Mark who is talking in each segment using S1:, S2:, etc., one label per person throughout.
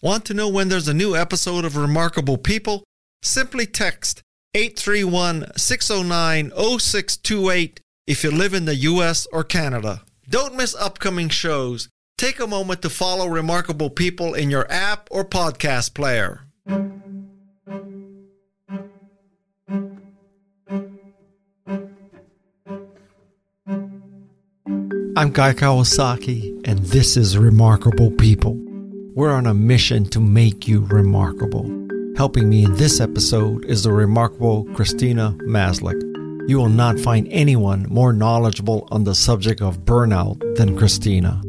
S1: Want to know when there's a new episode of Remarkable People? Simply text 831 609 0628 if you live in the US or Canada. Don't miss upcoming shows. Take a moment to follow Remarkable People in your app or podcast player. I'm Guy Kawasaki, and this is Remarkable People. We're on a mission to make you remarkable. Helping me in this episode is the remarkable Christina Maslach. You will not find anyone more knowledgeable on the subject of burnout than Christina.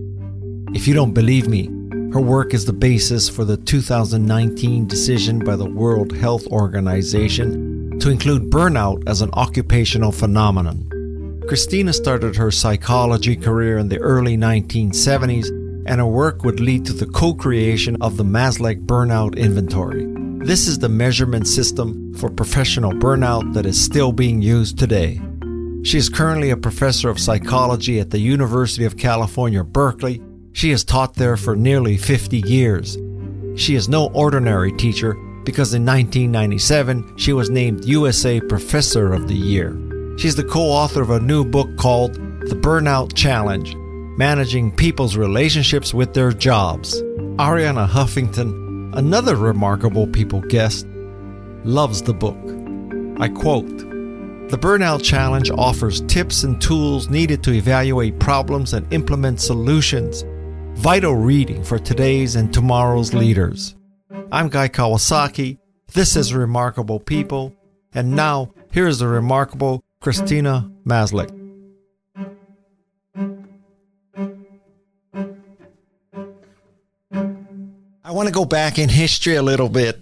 S1: If you don't believe me, her work is the basis for the 2019 decision by the World Health Organization to include burnout as an occupational phenomenon. Christina started her psychology career in the early 1970s, and her work would lead to the co creation of the Maslach Burnout Inventory. This is the measurement system for professional burnout that is still being used today. She is currently a professor of psychology at the University of California, Berkeley. She has taught there for nearly 50 years. She is no ordinary teacher because in 1997 she was named USA Professor of the Year. She's the co author of a new book called The Burnout Challenge Managing People's Relationships with Their Jobs. Arianna Huffington, another remarkable people guest, loves the book. I quote The Burnout Challenge offers tips and tools needed to evaluate problems and implement solutions. Vital reading for today's and tomorrow's leaders. I'm Guy Kawasaki. This is Remarkable People. And now, here is the remarkable Christina Maslach. I want to go back in history a little bit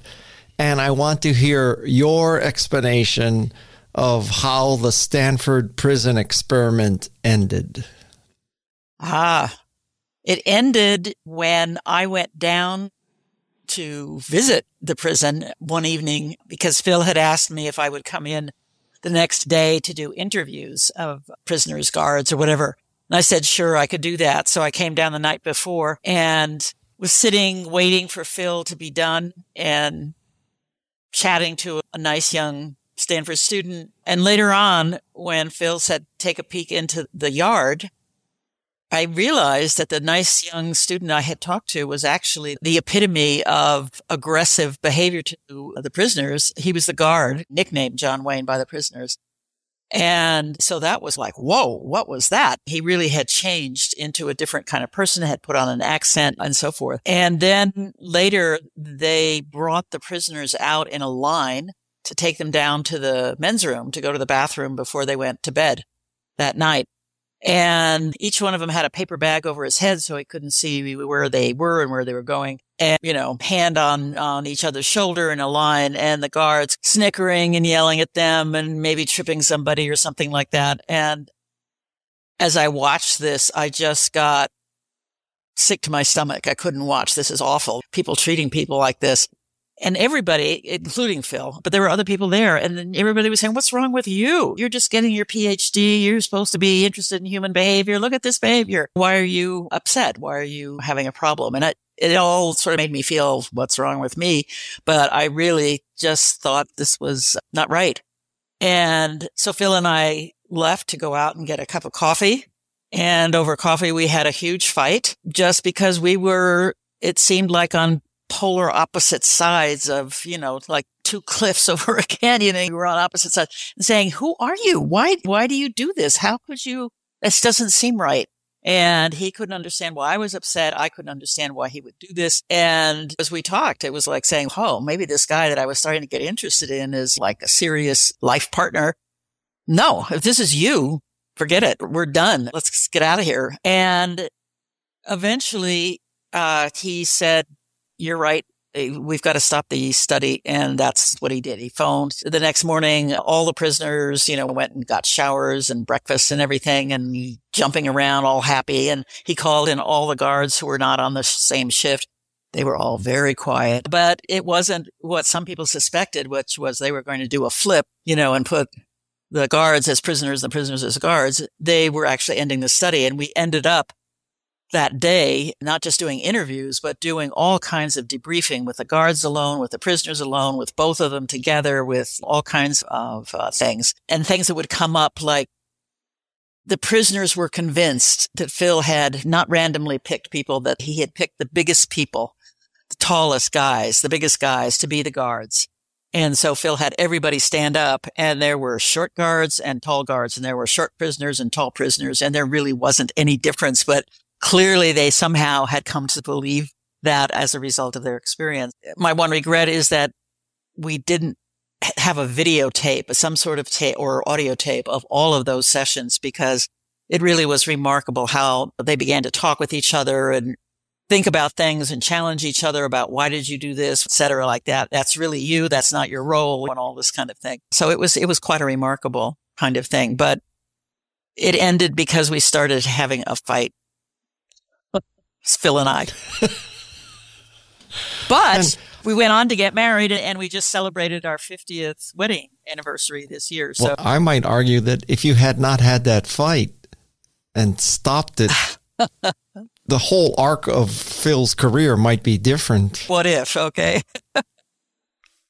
S1: and I want to hear your explanation of how the Stanford prison experiment ended.
S2: Ah, it ended when I went down to visit the prison one evening because Phil had asked me if I would come in the next day to do interviews of prisoners, guards, or whatever. And I said, sure, I could do that. So I came down the night before and was sitting waiting for Phil to be done and chatting to a nice young Stanford student. And later on, when Phil said, take a peek into the yard, I realized that the nice young student I had talked to was actually the epitome of aggressive behavior to the prisoners. He was the guard, nicknamed John Wayne by the prisoners. And so that was like, whoa, what was that? He really had changed into a different kind of person, had put on an accent and so forth. And then later they brought the prisoners out in a line to take them down to the men's room to go to the bathroom before they went to bed that night. And each one of them had a paper bag over his head so he couldn't see where they were and where they were going. And, you know, hand on, on each other's shoulder in a line and the guards snickering and yelling at them and maybe tripping somebody or something like that. And as I watched this, I just got sick to my stomach. I couldn't watch. This is awful. People treating people like this and everybody, including Phil, but there were other people there. And everybody was saying, what's wrong with you? You're just getting your PhD. You're supposed to be interested in human behavior. Look at this behavior. Why are you upset? Why are you having a problem? And it, it all sort of made me feel what's wrong with me. But I really just thought this was not right. And so Phil and I left to go out and get a cup of coffee. And over coffee, we had a huge fight just because we were, it seemed like on polar opposite sides of, you know, like two cliffs over a canyon and we were on opposite sides and saying, who are you? Why, why do you do this? How could you? This doesn't seem right. And he couldn't understand why I was upset. I couldn't understand why he would do this. And as we talked, it was like saying, Oh, maybe this guy that I was starting to get interested in is like a serious life partner. No, if this is you, forget it. We're done. Let's get out of here. And eventually, uh, he said, you're right. We've got to stop the study. And that's what he did. He phoned the next morning. All the prisoners, you know, went and got showers and breakfast and everything and jumping around all happy. And he called in all the guards who were not on the same shift. They were all very quiet, but it wasn't what some people suspected, which was they were going to do a flip, you know, and put the guards as prisoners, and the prisoners as guards. They were actually ending the study and we ended up that day, not just doing interviews, but doing all kinds of debriefing with the guards alone, with the prisoners alone, with both of them together, with all kinds of uh, things and things that would come up like the prisoners were convinced that Phil had not randomly picked people, that he had picked the biggest people, the tallest guys, the biggest guys to be the guards. And so Phil had everybody stand up and there were short guards and tall guards and there were short prisoners and tall prisoners. And there really wasn't any difference, but clearly they somehow had come to believe that as a result of their experience. My one regret is that we didn't have a videotape, some sort of tape or audio tape of all of those sessions because it really was remarkable how they began to talk with each other and think about things and challenge each other about why did you do this, et cetera, like that. That's really you. That's not your role and all this kind of thing. So it was, it was quite a remarkable kind of thing, but it ended because we started having a fight Phil and I. but and, we went on to get married and we just celebrated our 50th wedding anniversary this year. So
S1: well, I might argue that if you had not had that fight and stopped it, the whole arc of Phil's career might be different.
S2: What if? Okay.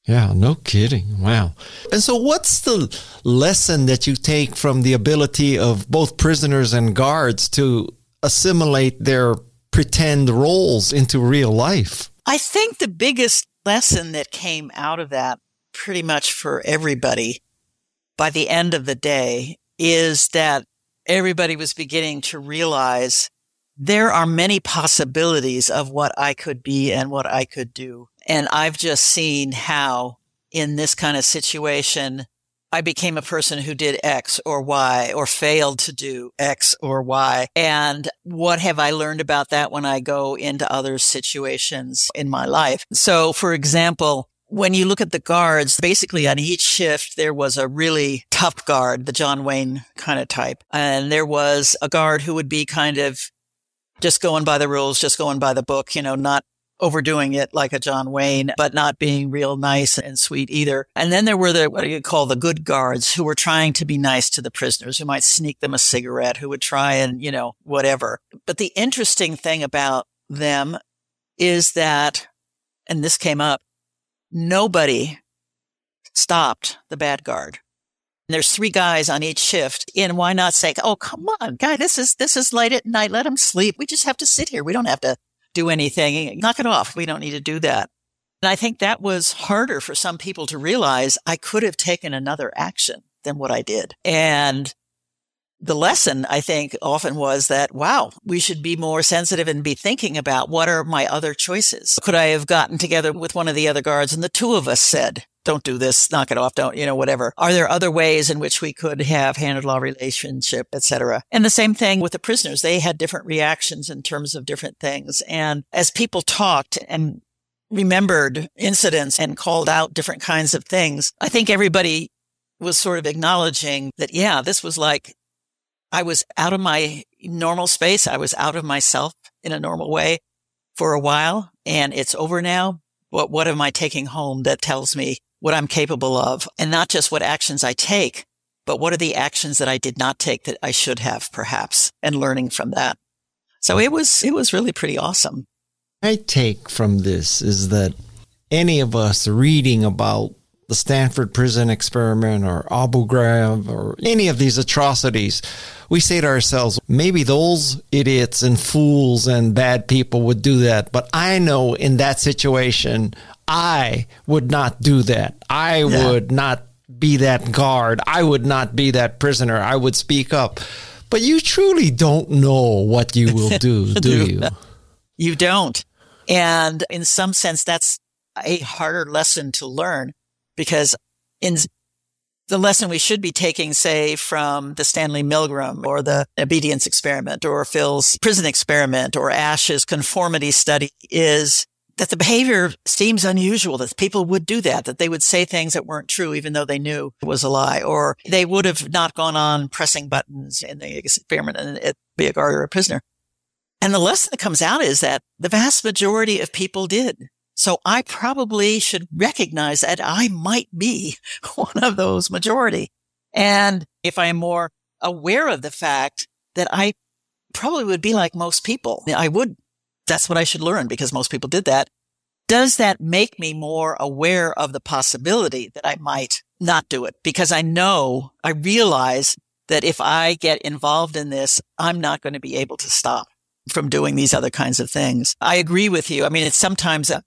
S1: Yeah, no kidding. Wow. And so, what's the lesson that you take from the ability of both prisoners and guards to assimilate their pretend roles into real life.
S2: I think the biggest lesson that came out of that pretty much for everybody by the end of the day is that everybody was beginning to realize there are many possibilities of what I could be and what I could do. And I've just seen how in this kind of situation, I became a person who did X or Y or failed to do X or Y. And what have I learned about that when I go into other situations in my life? So, for example, when you look at the guards, basically on each shift, there was a really tough guard, the John Wayne kind of type. And there was a guard who would be kind of just going by the rules, just going by the book, you know, not overdoing it like a John Wayne, but not being real nice and sweet either. And then there were the, what do you call the good guards who were trying to be nice to the prisoners, who might sneak them a cigarette, who would try and, you know, whatever. But the interesting thing about them is that, and this came up, nobody stopped the bad guard. And there's three guys on each shift. And why not say, Oh, come on, guy, this is, this is late at night. Let him sleep. We just have to sit here. We don't have to do anything. Knock it off. We don't need to do that. And I think that was harder for some people to realize I could have taken another action than what I did. And the lesson I think often was that, wow, we should be more sensitive and be thinking about what are my other choices? Could I have gotten together with one of the other guards and the two of us said, don't do this, knock it off, don't, you know, whatever. Are there other ways in which we could have handled law relationship, etc.? And the same thing with the prisoners. They had different reactions in terms of different things. And as people talked and remembered incidents and called out different kinds of things, I think everybody was sort of acknowledging that, yeah, this was like I was out of my normal space. I was out of myself in a normal way for a while and it's over now. What, what am I taking home that tells me what I'm capable of and not just what actions I take, but what are the actions that I did not take that I should have perhaps and learning from that. So it was, it was really pretty awesome.
S1: I take from this is that any of us reading about the Stanford prison experiment or Abu Ghraib or any of these atrocities, we say to ourselves, maybe those idiots and fools and bad people would do that. But I know in that situation, I would not do that. I yeah. would not be that guard. I would not be that prisoner. I would speak up. But you truly don't know what you will do, do you?
S2: You don't. And in some sense, that's a harder lesson to learn because in the lesson we should be taking, say, from the Stanley Milgram or the obedience experiment or Phil's prison experiment or Asch's conformity study is that the behavior seems unusual, that people would do that, that they would say things that weren't true, even though they knew it was a lie, or they would have not gone on pressing buttons in the experiment and be a guard or a prisoner. And the lesson that comes out is that the vast majority of people did. So I probably should recognize that I might be one of those majority. And if I am more aware of the fact that I probably would be like most people. I would, that's what I should learn because most people did that. Does that make me more aware of the possibility that I might not do it? Because I know, I realize that if I get involved in this, I'm not going to be able to stop from doing these other kinds of things. I agree with you. I mean, it's sometimes a,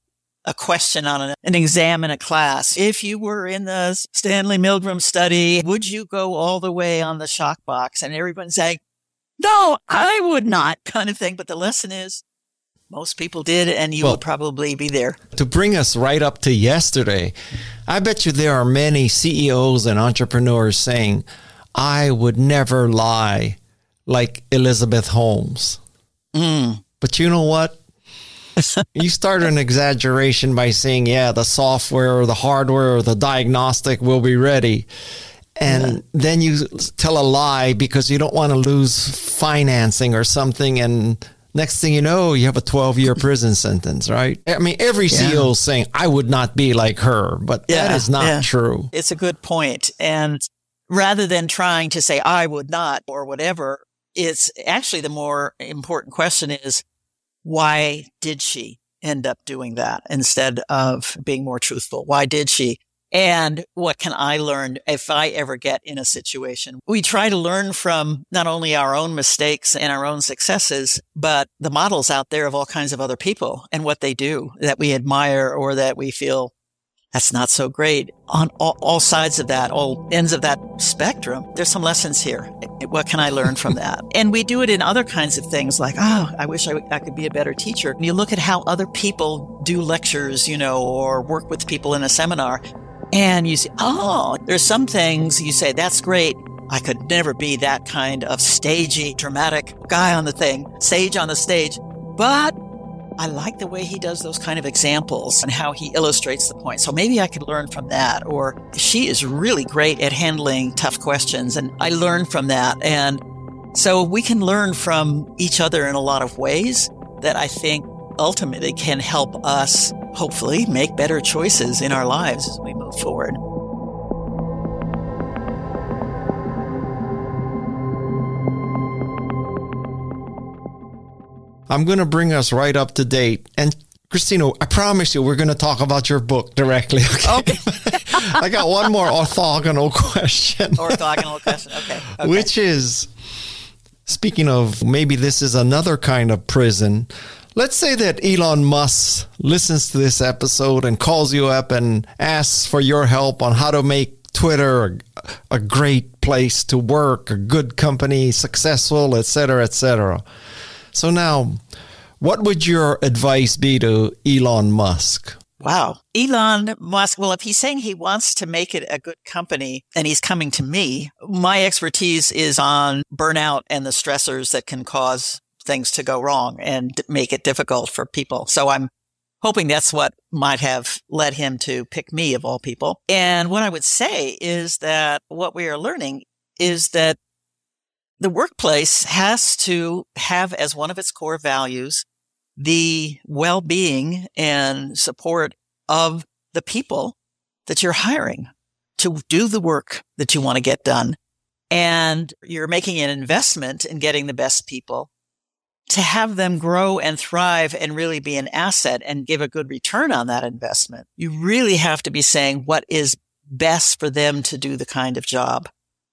S2: a question on an, an, exam in a class. If you were in the Stanley Milgram study, would you go all the way on the shock box? And everyone's saying, no, I would not kind of thing. But the lesson is most people did, and you well, will probably be there.
S1: To bring us right up to yesterday, I bet you there are many CEOs and entrepreneurs saying, I would never lie like Elizabeth Holmes. Mm. But you know what? you start an exaggeration by saying, yeah, the software or the hardware or the diagnostic will be ready. And yeah. then you tell a lie because you don't want to lose financing or something. And next thing you know, you have a 12 year prison sentence, right? I mean, every yeah. CEO is saying, I would not be like her, but yeah, that is not yeah. true.
S2: It's a good point. And rather than trying to say, I would not or whatever, it's actually the more important question is, why did she end up doing that instead of being more truthful? Why did she? And what can I learn if I ever get in a situation? We try to learn from not only our own mistakes and our own successes, but the models out there of all kinds of other people and what they do that we admire or that we feel that's not so great. On all, all, sides of that, all ends of that spectrum, there's some lessons here. What can I learn from that? And we do it in other kinds of things like, oh, I wish I, I could be a better teacher. And you look at how other people do lectures, you know, or work with people in a seminar and you say, oh, there's some things you say, that's great. I could never be that kind of stagey, dramatic guy on the thing, sage on the stage. But I like the way he does those kind of examples and how he illustrates the point. So maybe I could learn from that. Or she is really great at handling tough questions. And I learn from that. And so we can learn from each other in a lot of ways that I think ultimately can help us hopefully make better choices in our lives as we move forward.
S1: I'm going to bring us right up to date. And Christina, I promise you, we're going to talk about your book directly. Okay. okay. I got one more orthogonal question.
S2: Orthogonal question. Okay. okay.
S1: Which is speaking of maybe this is another kind of prison. Let's say that Elon Musk listens to this episode and calls you up and asks for your help on how to make Twitter a, a great place to work, a good company, successful, etc., etc. So now, what would your advice be to Elon Musk?
S2: Wow. Elon Musk, well, if he's saying he wants to make it a good company and he's coming to me, my expertise is on burnout and the stressors that can cause things to go wrong and make it difficult for people. So I'm hoping that's what might have led him to pick me of all people. And what I would say is that what we are learning is that the workplace has to have as one of its core values the well-being and support of the people that you're hiring to do the work that you want to get done. And you're making an investment in getting the best people to have them grow and thrive and really be an asset and give a good return on that investment. You really have to be saying what is best for them to do the kind of job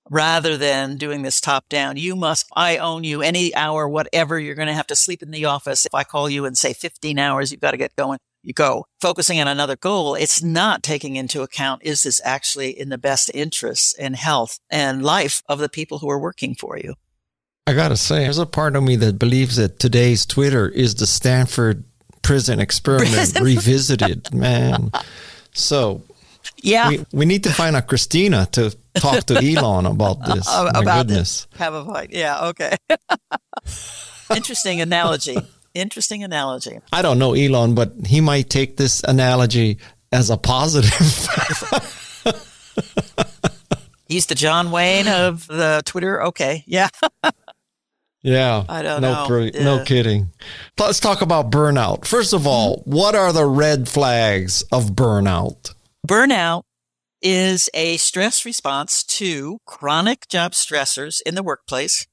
S2: rather than doing this top down. You must, I own you any hour, whatever. You're going to have to sleep in the office. If I call you and say 15 hours, you've got to get going. You go focusing on another goal. It's not taking into account, is this actually in the best interests and health and life of the people who are working for you?
S1: I got to say, there's a part of me that believes that today's Twitter is the Stanford prison experiment prison. revisited, man. So
S2: yeah.
S1: We, we need to find a Christina to talk to Elon about this. Uh, about goodness.
S2: This. Have a point. Yeah. Okay. Interesting analogy. Interesting analogy.
S1: I don't know Elon, but he might take this analogy as a positive.
S2: He's the John Wayne of the Twitter. Okay. Yeah.
S1: Yeah.
S2: I don't
S1: no,
S2: know.
S1: Yeah. No kidding. Let's talk about burnout. First of all, mm-hmm. what are the red flags of burnout?
S2: Burnout is a stress response to chronic job stressors in the workplace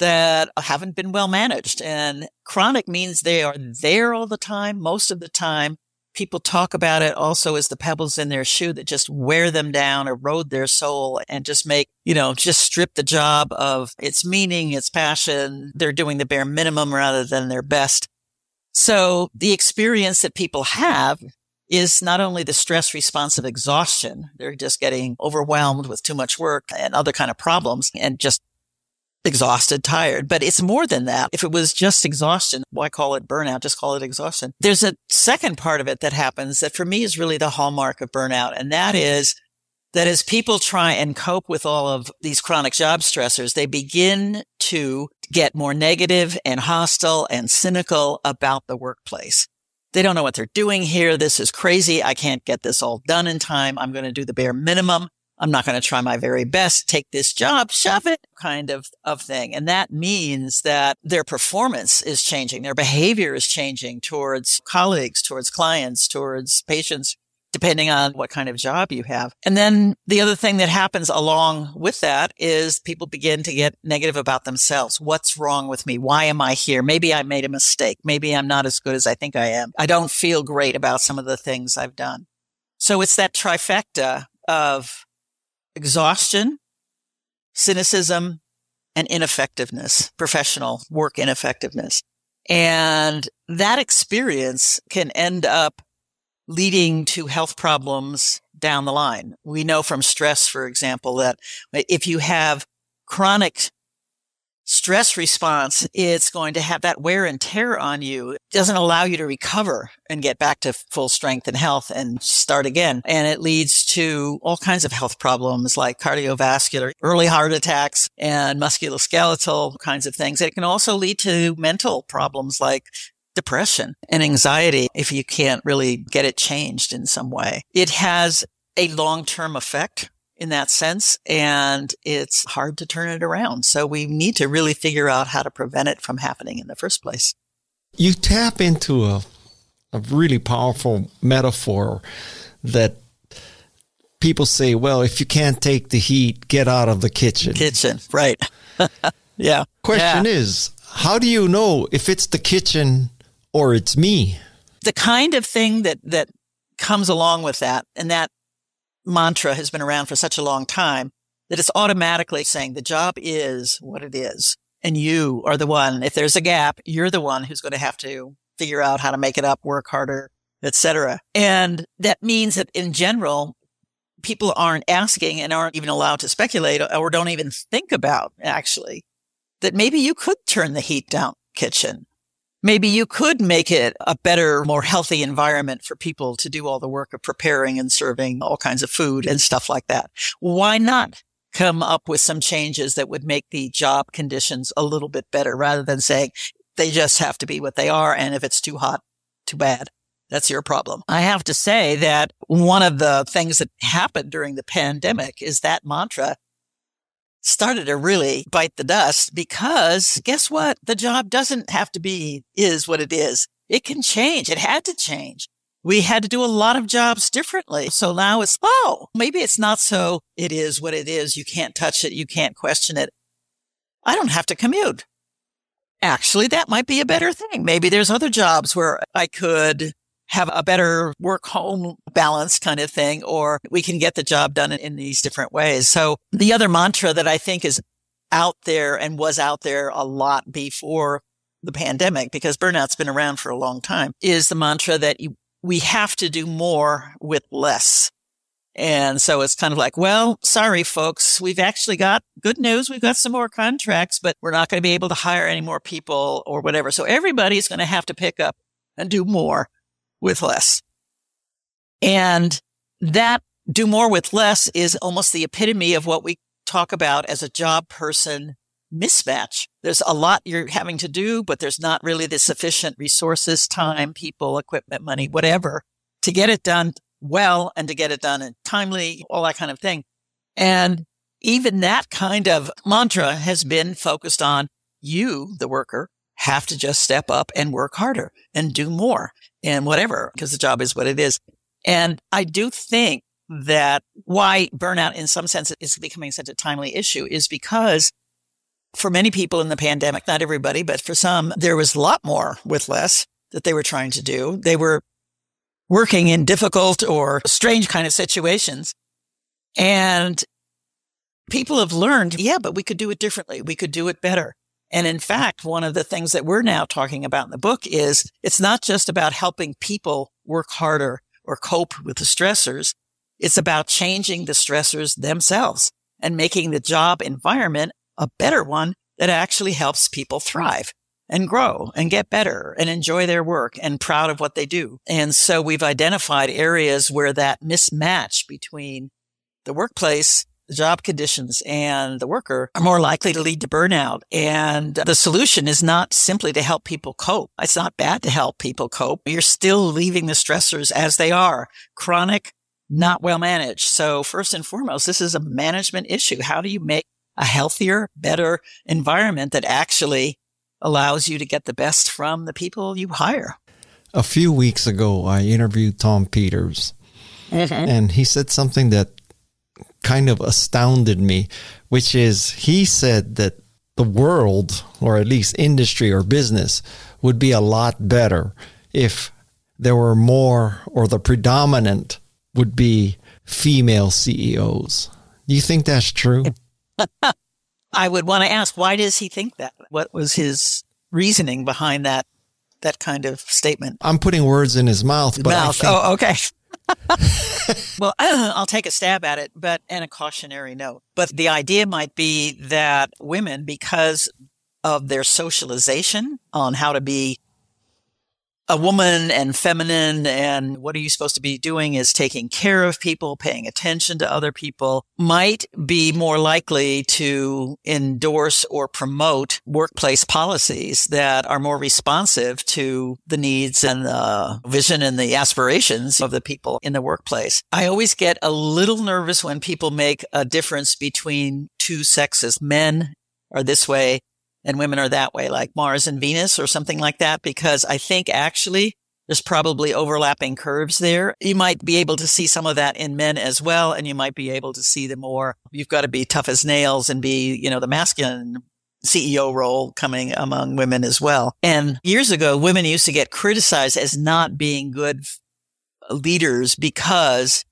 S2: that haven't been well managed. And chronic means they are there all the time, most of the time. People talk about it also as the pebbles in their shoe that just wear them down, erode their soul and just make, you know, just strip the job of its meaning, its passion. They're doing the bare minimum rather than their best. So the experience that people have is not only the stress response of exhaustion. They're just getting overwhelmed with too much work and other kind of problems and just exhausted, tired, but it's more than that. If it was just exhaustion, why call it burnout? Just call it exhaustion. There's a second part of it that happens that for me is really the hallmark of burnout. And that is that as people try and cope with all of these chronic job stressors, they begin to get more negative and hostile and cynical about the workplace. They don't know what they're doing here. This is crazy. I can't get this all done in time. I'm going to do the bare minimum. I'm not going to try my very best, take this job, shove it kind of, of thing. And that means that their performance is changing. Their behavior is changing towards colleagues, towards clients, towards patients, depending on what kind of job you have. And then the other thing that happens along with that is people begin to get negative about themselves. What's wrong with me? Why am I here? Maybe I made a mistake. Maybe I'm not as good as I think I am. I don't feel great about some of the things I've done. So it's that trifecta of exhaustion, cynicism, and ineffectiveness, professional work ineffectiveness. And that experience can end up leading to health problems down the line. We know from stress, for example, that if you have chronic stress response, it's going to have that wear and tear on you. It doesn't allow you to recover and get back to full strength and health and start again. And it leads to all kinds of health problems like cardiovascular, early heart attacks and musculoskeletal kinds of things. It can also lead to mental problems like depression and anxiety if you can't really get it changed in some way. It has a long-term effect in that sense and it's hard to turn it around. So we need to really figure out how to prevent it from happening in the first place.
S1: You tap into a, a really powerful metaphor that people say, well, if you can't take the heat, get out of the kitchen.
S2: Kitchen, right. yeah.
S1: Question
S2: yeah.
S1: is, how do you know if it's the kitchen or it's me.
S2: The kind of thing that, that comes along with that, and that mantra has been around for such a long time that it's automatically saying the job is what it is. And you are the one, if there's a gap, you're the one who's going to have to figure out how to make it up, work harder, etc. And that means that in general, people aren't asking and aren't even allowed to speculate or don't even think about actually that maybe you could turn the heat down kitchen maybe you could make it a better, more healthy environment for people to do all the work of preparing and serving all kinds of food and stuff like that. Why not come up with some changes that would make the job conditions a little bit better rather than saying they just have to be what they are. And if it's too hot, too bad. That's your problem. I have to say that one of the things that happened during the pandemic is that mantra started to really bite the dust because guess what? The job doesn't have to be is what it is. It can change. It had to change. We had to do a lot of jobs differently. So now it's, oh, maybe it's not so it is what it is. You can't touch it. You can't question it. I don't have to commute. Actually, that might be a better thing. Maybe there's other jobs where I could have a better work home balance kind of thing, or we can get the job done in, these different ways. So the other mantra that I think is out there and was out there a lot before the pandemic, because burnout's been around for a long time, is the mantra that you, we have to do more with less. And so it's kind of like, well, sorry, folks, we've actually got good news. We've got some more contracts, but we're not going to be able to hire any more people or whatever. So everybody's going to have to pick up and do more with less. And that do more with less is almost the epitome of what we talk about as a job person mismatch. There's a lot you're having to do, but there's not really the sufficient resources, time, people, equipment, money, whatever to get it done well and to get it done in timely, all that kind of thing. And even that kind of mantra has been focused on you, the worker, have to just step up and work harder and do more and whatever, because the job is what it is. And I do think that why burnout in some sense is becoming such a timely issue is because for many people in the pandemic, not everybody, but for some, there was a lot more with less that they were trying to do. They were working in difficult or strange kind of situations. And people have learned, yeah, but we could do it differently. We could do it better. And in fact, one of the things that we're now talking about in the book is it's not just about helping people work harder or cope with the stressors. It's about changing the stressors themselves and making the job environment a better one that actually helps people thrive and grow and get better and enjoy their work and proud of what they do. And so we've identified areas where that mismatch between the workplace, job conditions and the worker are more likely to lead to burnout. And the solution is not simply to help people cope. It's not bad to help people cope. You're still leaving the stressors as they are, chronic, not well managed. So first and foremost, this is a management issue. How do you make a healthier, better environment that actually allows you to get the best from the people you hire.
S1: A few weeks ago, I interviewed Tom Peters, mm-hmm. and he said something that kind of astounded me, which is he said that the world, or at least industry or business, would be a lot better if there were more, or the predominant would be female CEOs. Do you think that's true?
S2: I would want to ask, why does he think that? What was his reasoning behind that that kind of statement?
S1: I'm putting words in his mouth. But
S2: mouth.
S1: Think-
S2: oh, okay. well, uh, I'll take a stab at it, but and a cautionary note. But the idea might be that women, because of their socialization on how to be a woman and feminine and what are you supposed to be doing is taking care of people, paying attention to other people might be more likely to endorse or promote workplace policies that are more responsive to the needs and the vision and the aspirations of the people in the workplace. I always get a little nervous when people make a difference between two sexes. Men are this way and women are that way, like Mars and Venus or something like that, because I think actually there's probably overlapping curves there. You might be able to see some of that in men as well. And you might be able to see the more you've got to be tough as nails and be, you know, the masculine CEO role coming among women as well. And years ago, women used to get criticized as not being good leaders because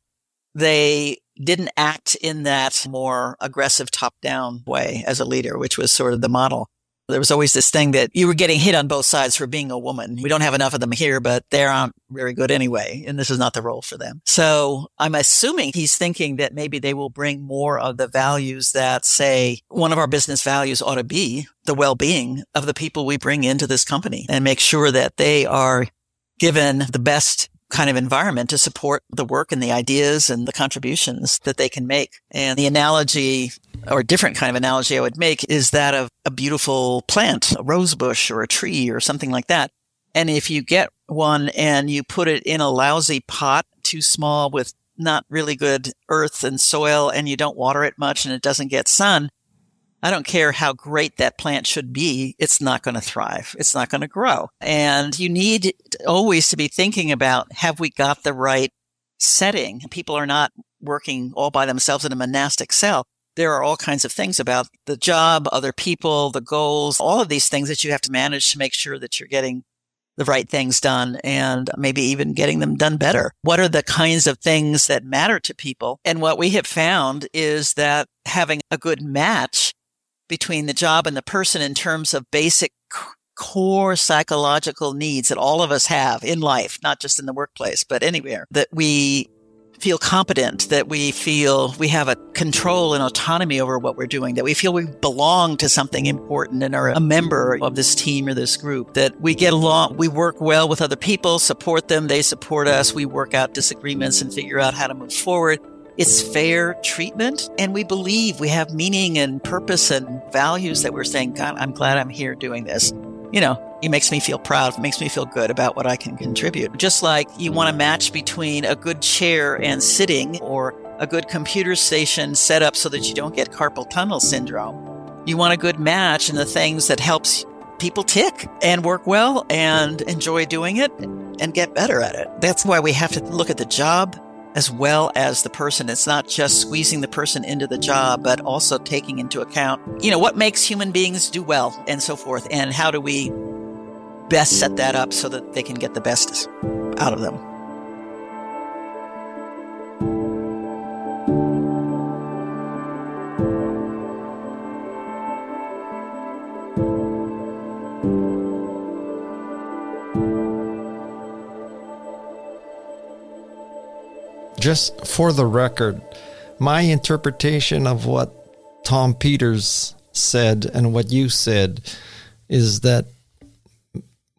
S2: they didn't act in that more aggressive top down way as a leader, which was sort of the model. There was always this thing that you were getting hit on both sides for being a woman. We don't have enough of them here, but they aren't very good anyway. And this is not the role for them. So I'm assuming he's thinking that maybe they will bring more of the values that say one of our business values ought to be the well-being of the people we bring into this company and make sure that they are given the best kind of environment to support the work and the ideas and the contributions that they can make. And the analogy or different kind of analogy I would make is that of a beautiful plant, a rose bush or a tree or something like that. And if you get one and you put it in a lousy pot, too small with not really good earth and soil and you don't water it much and it doesn't get sun, I don't care how great that plant should be. It's not going to thrive. It's not going to grow. And you need always to be thinking about, have we got the right setting? People are not working all by themselves in a monastic cell. There are all kinds of things about the job, other people, the goals, all of these things that you have to manage to make sure that you're getting the right things done and maybe even getting them done better. What are the kinds of things that matter to people? And what we have found is that having a good match between the job and the person in terms of basic core psychological needs that all of us have in life, not just in the workplace, but anywhere that we feel competent, that we feel we have a control and autonomy over what we're doing, that we feel we belong to something important and are a member of this team or this group, that we get along, we work well with other people, support them, they support us, we work out disagreements and figure out how to move forward. It's fair treatment. And we believe we have meaning and purpose and values that we're saying, God, I'm glad I'm here doing this. You know, it makes me feel proud. It makes me feel good about what I can contribute. Just like you want a match between a good chair and sitting or a good computer station set up so that you don't get carpal tunnel syndrome. You want a good match in the things that helps people tick and work well and enjoy doing it and get better at it. That's why we have to look at the job as well as the person. It's not just squeezing the person into the job, but also taking into account, you know, what makes human beings do well and so forth. And how do we best set that up so that they can get the best out of them.
S1: Just for the record, my interpretation of what Tom Peters said and what you said is that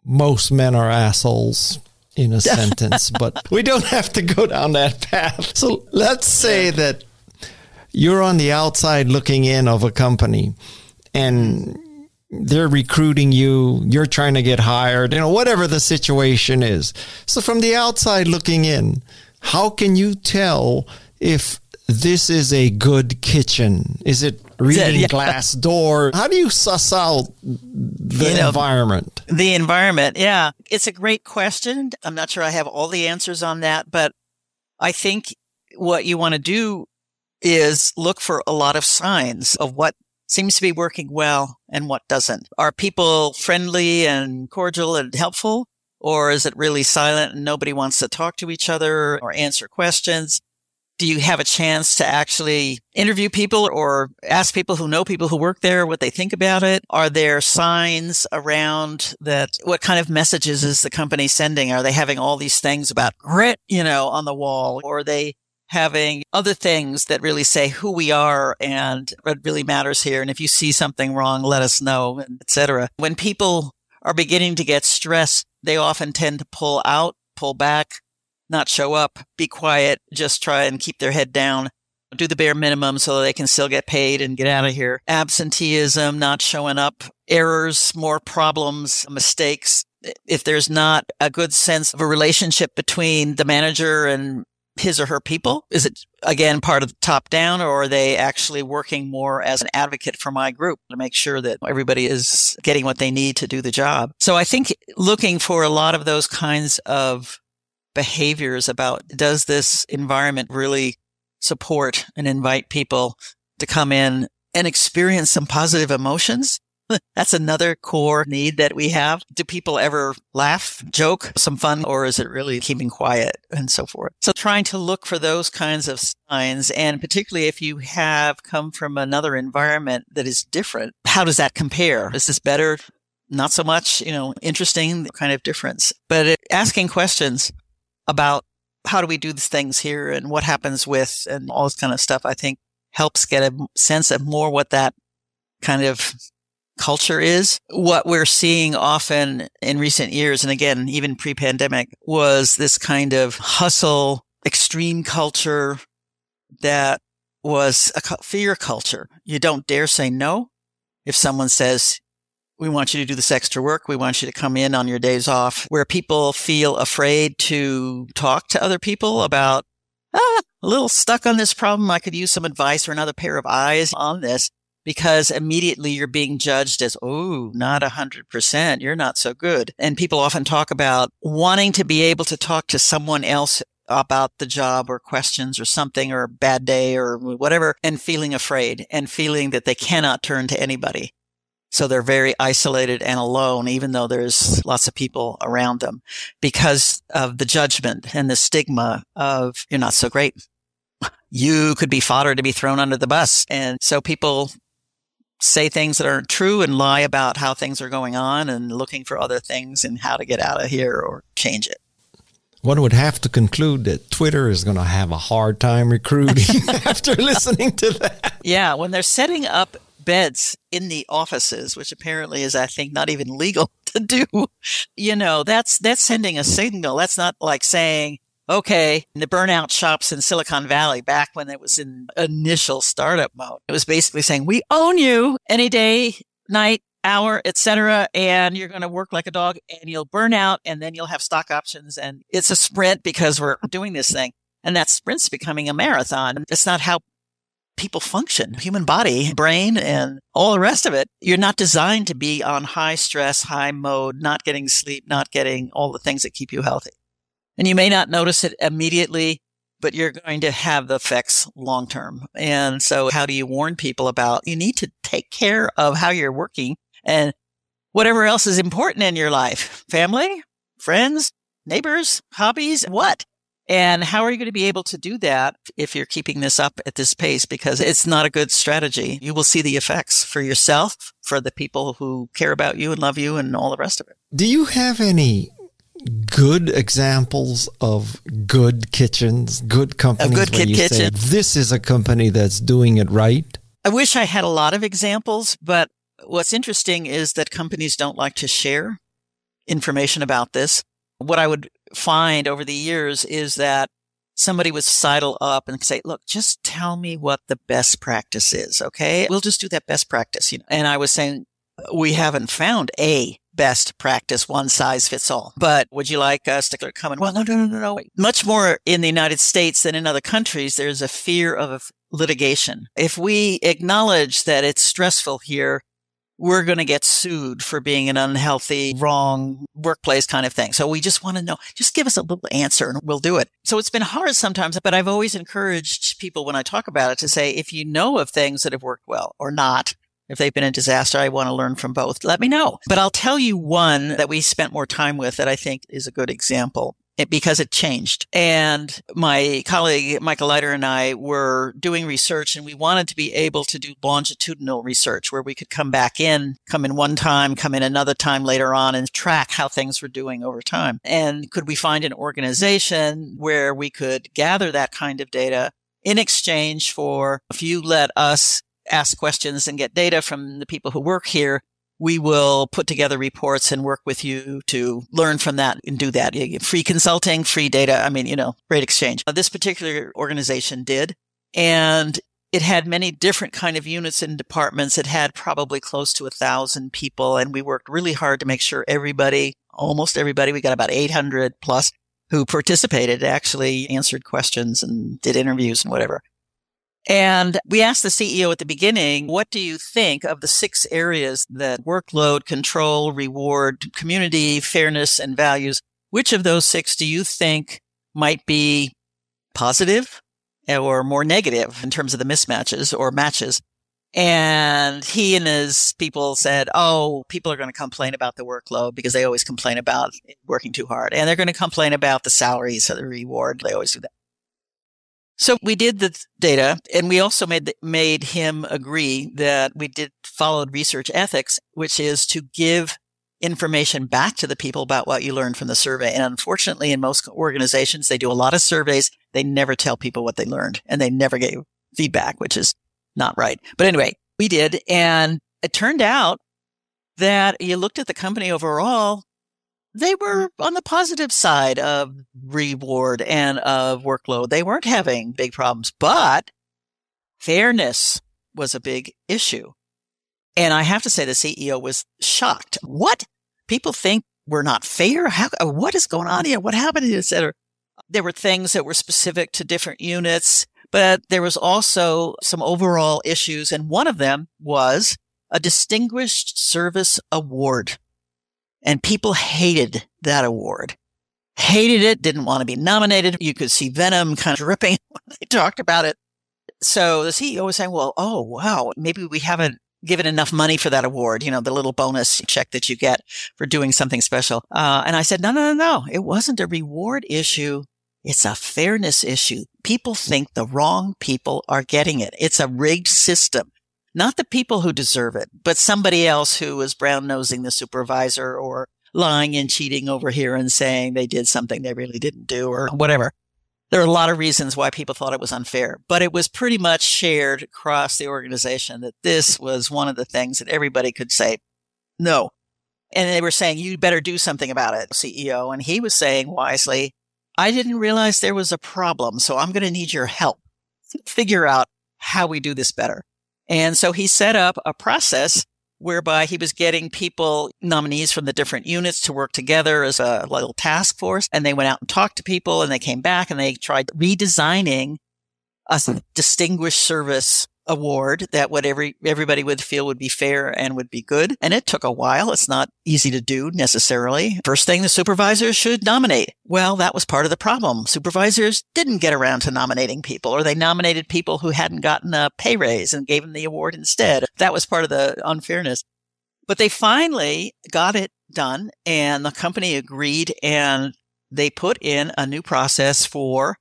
S1: most men are assholes in a sentence, but we don't have to go down that path. So let's say that you're on the outside looking in of a company and they're recruiting you, you're trying to get hired, you know, whatever the situation is. So from the outside looking in, how can you tell if this is a good kitchen? Is it reading yeah. Glassdoor? How do you suss out the you know, environment?
S2: The environment, yeah. It's a great question. I'm not sure I have all the answers on that, but I think what you want to do is look for a lot of signs of what seems to be working well and what doesn't. Are people friendly and cordial and helpful? Or is it really silent and nobody wants to talk to each other or answer questions? Do you have a chance to actually interview people or ask people who know people who work there what they think about it? Are there signs around that? What kind of messages is the company sending? Are they having all these things about grit, you know, on the wall? Or are they having other things that really say who we are and what really matters here? And if you see something wrong, let us know, etc. When people are beginning to get stressed, they often tend to pull out, pull back, not show up, be quiet, just try and keep their head down, do the bare minimum so they can still get paid and get out of here. Absenteeism, not showing up, errors, more problems, mistakes. If there's not a good sense of a relationship between the manager and his or her people? Is it again part of top down or are they actually working more as an advocate for my group to make sure that everybody is getting what they need to do the job? So I think looking for a lot of those kinds of behaviors about does this environment really support and invite people to come in and experience some positive emotions That's another core need that we have. Do people ever laugh, joke, some fun, or is it really keeping quiet and so forth? So trying to look for those kinds of signs. And particularly if you have come from another environment that is different, how does that compare? Is this better? Not so much, you know, interesting kind of difference, but it, asking questions about how do we do these things here and what happens with and all this kind of stuff, I think helps get a sense of more what that kind of culture is. What we're seeing often in recent years, and again, even pre pandemic, was this kind of hustle, extreme culture that was a fear culture. You don't dare say no. If someone says, we want you to do this extra work. We want you to come in on your days off where people feel afraid to talk to other people about, ah, a little stuck on this problem. I could use some advice or another pair of eyes on this because immediately you're being judged as, oh, not a hundred percent. You're not so good. And people often talk about wanting to be able to talk to someone else about the job or questions or something or a bad day or whatever and feeling afraid and feeling that they cannot turn to anybody. So they're very isolated and alone, even though there's lots of people around them because of the judgment and the stigma of you're not so great. You could be fodder to be thrown under the bus. And so people say things that aren't true and lie about how things are going on and looking for other things and how to get out of here or change it.
S1: One would have to conclude that Twitter is going to have a hard time recruiting after listening to that.
S2: Yeah, when they're setting up beds in the offices, which apparently is, I think, not even legal to do, you know, that's that's sending a signal. That's not like saying, okay, the burnout shops in Silicon Valley back when it was in initial startup mode. It was basically saying, we own you any day, night, hour, etc. And you're going to work like a dog and you'll burn out and then you'll have stock options. And it's a sprint because we're doing this thing. And that sprint's becoming a marathon. It's not how people function, human body, brain, and all the rest of it. You're not designed to be on high stress, high mode, not getting sleep, not getting all the things that keep you healthy. And you may not notice it immediately but you're going to have the effects long term. And so how do you warn people about you need to take care of how you're working and whatever else is important in your life, family, friends, neighbors, hobbies, what? And how are you going to be able to do that if you're keeping this up at this pace? Because it's not a good strategy. You will see the effects for yourself, for the people who care about you and love you and all the rest of it.
S1: Do you have any good examples of good kitchens, good companies
S2: A
S1: good you
S2: kitchen.
S1: say this is a company that's doing it right?
S2: I wish I had a lot of examples, but what's interesting is that companies don't like to share information about this. What I would find over the years is that somebody would sidle up and say, look, just tell me what the best practice is. Okay. We'll just do that best practice. You know? And I was saying, we haven't found a best practice, one size fits all. But would you like to come in? Well, no, no, no, no, no. Much more in the United States than in other countries, there's a fear of litigation. If we acknowledge that it's stressful here, we're going to get sued for being an unhealthy, wrong workplace kind of thing. So we just want to know, just give us a little answer and we'll do it. So it's been hard sometimes, but I've always encouraged people when I talk about it to say, if you know of things that have worked well or not, if they've been a disaster, I want to learn from both. Let me know. But I'll tell you one that we spent more time with that I think is a good example it, because it changed. And my colleague, Michael Leiter and I were doing research and we wanted to be able to do longitudinal research where we could come back in, come in one time, come in another time later on and track how things were doing over time. And could we find an organization where we could gather that kind of data in exchange for if you let us ask questions and get data from the people who work here, we will put together reports and work with you to learn from that and do that. Free consulting, free data. I mean, you know, great exchange. Uh, this particular organization did. And it had many different kind of units and departments. It had probably close to a thousand people. And we worked really hard to make sure everybody, almost everybody, we got about 800 plus who participated, actually answered questions and did interviews and whatever. And we asked the CEO at the beginning, what do you think of the six areas that workload, control, reward, community, fairness, and values? Which of those six do you think might be positive or more negative in terms of the mismatches or matches? And he and his people said, Oh, people are going to complain about the workload because they always complain about working too hard. And they're going to complain about the salaries or the reward. They always do that. So we did the data and we also made, made him agree that we did followed research ethics, which is to give information back to the people about what you learned from the survey. And unfortunately, in most organizations, they do a lot of surveys. They never tell people what they learned and they never gave feedback, which is not right. But anyway, we did. And it turned out that you looked at the company overall they were mm. on the positive side of reward and of workload. They weren't having big problems, but fairness was a big issue. And I have to say the CEO was shocked. What? People think we're not fair? How, uh, what is going on here? What happened? Etc. There were things that were specific to different units, but there was also some overall issues. And one of them was a distinguished service award. And people hated that award. Hated it, didn't want to be nominated. You could see venom kind of dripping when they talked about it. So the CEO was saying, well, oh, wow, maybe we haven't given enough money for that award, you know, the little bonus check that you get for doing something special. Uh, and I said, no, no, no, no. It wasn't a reward issue. It's a fairness issue. People think the wrong people are getting it. It's a rigged system not the people who deserve it, but somebody else who is brown nosing the supervisor or lying and cheating over here and saying they did something they really didn't do or whatever. There are a lot of reasons why people thought it was unfair, but it was pretty much shared across the organization that this was one of the things that everybody could say no. And they were saying, you better do something about it, CEO. And he was saying wisely, I didn't realize there was a problem. So I'm going to need your help figure out how we do this better. And so he set up a process whereby he was getting people, nominees from the different units to work together as a little task force. And they went out and talked to people and they came back and they tried redesigning a distinguished service award that what every everybody would feel would be fair and would be good. And it took a while. It's not easy to do necessarily. First thing the supervisors should nominate. Well, that was part of the problem. Supervisors didn't get around to nominating people or they nominated people who hadn't gotten a pay raise and gave them the award instead. That was part of the unfairness. But they finally got it done and the company agreed and they put in a new process for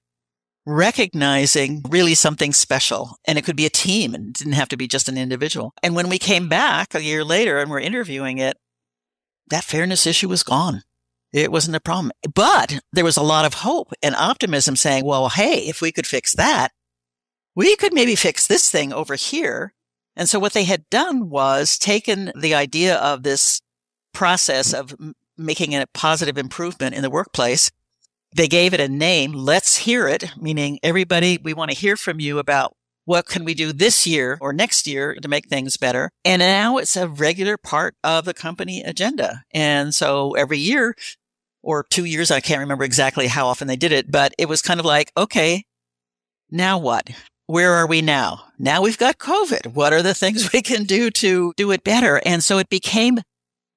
S2: recognizing really something special. And it could be a team and it didn't have to be just an individual. And when we came back a year later and we're interviewing it, that fairness issue was gone. It wasn't a problem. But there was a lot of hope and optimism saying, well, hey, if we could fix that, we could maybe fix this thing over here. And so what they had done was taken the idea of this process of making a positive improvement in the workplace they gave it a name. Let's hear it, meaning everybody, we want to hear from you about what can we do this year or next year to make things better? And now it's a regular part of the company agenda. And so every year or two years, I can't remember exactly how often they did it, but it was kind of like, okay, now what? Where are we now? Now we've got COVID. What are the things we can do to do it better? And so it became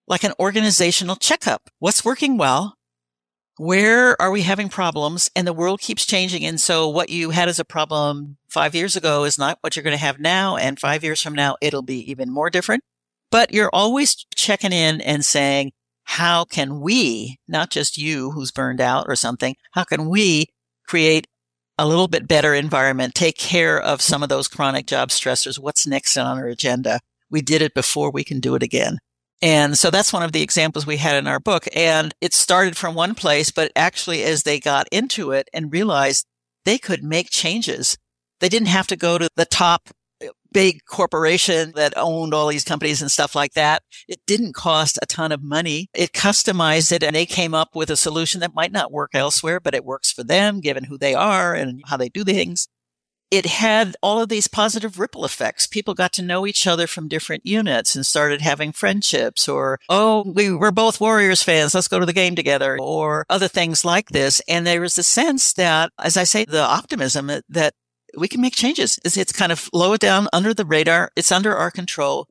S2: like an organizational checkup. What's working well? Where are we having problems? And the world keeps changing. And so what you had as a problem five years ago is not what you're going to have now. And five years from now, it'll be even more different. But you're always checking in and saying, how can we, not just you who's burned out or something, how can we create a little bit better environment, take care of some of those chronic job stressors? What's next on our agenda? We did it before we can do it again. And so that's one of the examples we had in our book. And it started from one place, but actually as they got into it and realized they could make changes, they didn't have to go to the top uh, big corporation that owned all these companies and stuff like that. It didn't cost a ton of money. It customized it and they came up with a solution that might not work elsewhere, but it works for them given who they are and how they do things it had all of these positive ripple effects. People got to know each other from different units and started having friendships or, oh, we, we're both Warriors fans. Let's go to the game together or other things like this. And there was a sense that, as I say, the optimism that we can make changes. It's, it's kind of low down under the radar. It's under our control.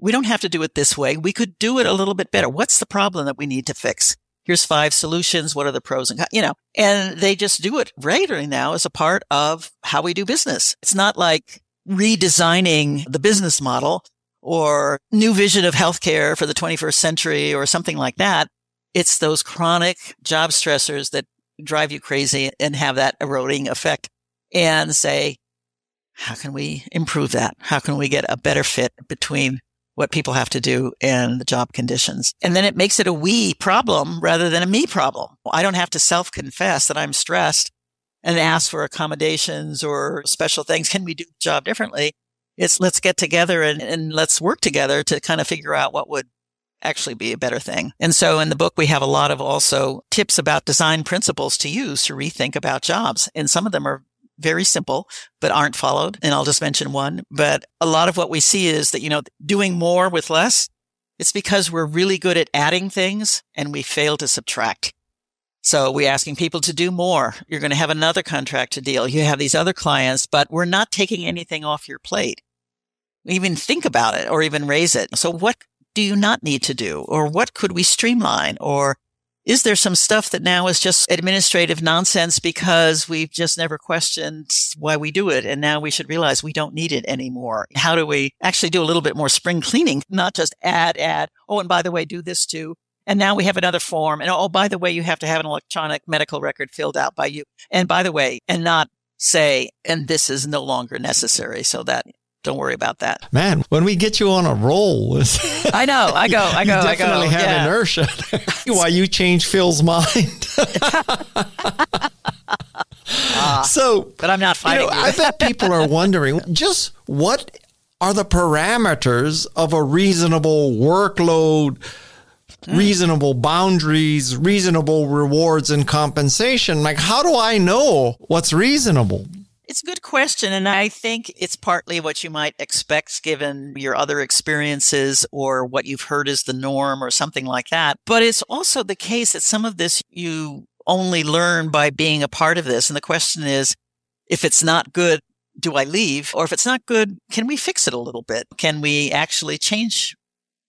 S2: We don't have to do it this way. We could do it a little bit better. What's the problem that we need to fix? Here's five solutions. What are the pros and, cons? you know, and they just do it regularly now as a part of how we do business. It's not like redesigning the business model or new vision of healthcare for the 21st century or something like that. It's those chronic job stressors that drive you crazy and have that eroding effect and say, how can we improve that? How can we get a better fit between what people have to do and the job conditions. And then it makes it a we problem rather than a me problem. I don't have to self confess that I'm stressed and ask for accommodations or special things. Can we do the job differently? It's let's get together and, and let's work together to kind of figure out what would actually be a better thing. And so in the book, we have a lot of also tips about design principles to use to rethink about jobs. And some of them are very simple, but aren't followed. And I'll just mention one. But a lot of what we see is that, you know, doing more with less, it's because we're really good at adding things and we fail to subtract. So we're asking people to do more. You're going to have another contract to deal. You have these other clients, but we're not taking anything off your plate. Even think about it or even raise it. So what do you not need to do? Or what could we streamline? Or is there some stuff that now is just administrative nonsense because we've just never questioned why we do it? And now we should realize we don't need it anymore. How do we actually do a little bit more spring cleaning, not just add, add. Oh, and by the way, do this too. And now we have another form. And oh, by the way, you have to have an electronic medical record filled out by you. And by the way, and not say, and this is no longer necessary so that don't worry about that.
S1: Man, when we get you on a roll,
S2: I know, I go, I go,
S1: you definitely
S2: I
S1: go. have yeah. inertia. Why you change Phil's mind?
S2: uh, so, but I'm not fighting. You know,
S1: I bet people are wondering just what are the parameters of a reasonable workload. Reasonable boundaries, reasonable rewards and compensation. Like, how do I know what's reasonable?
S2: It's a good question. And I think it's partly what you might expect given your other experiences or what you've heard is the norm or something like that. But it's also the case that some of this you only learn by being a part of this. And the question is, if it's not good, do I leave? Or if it's not good, can we fix it a little bit? Can we actually change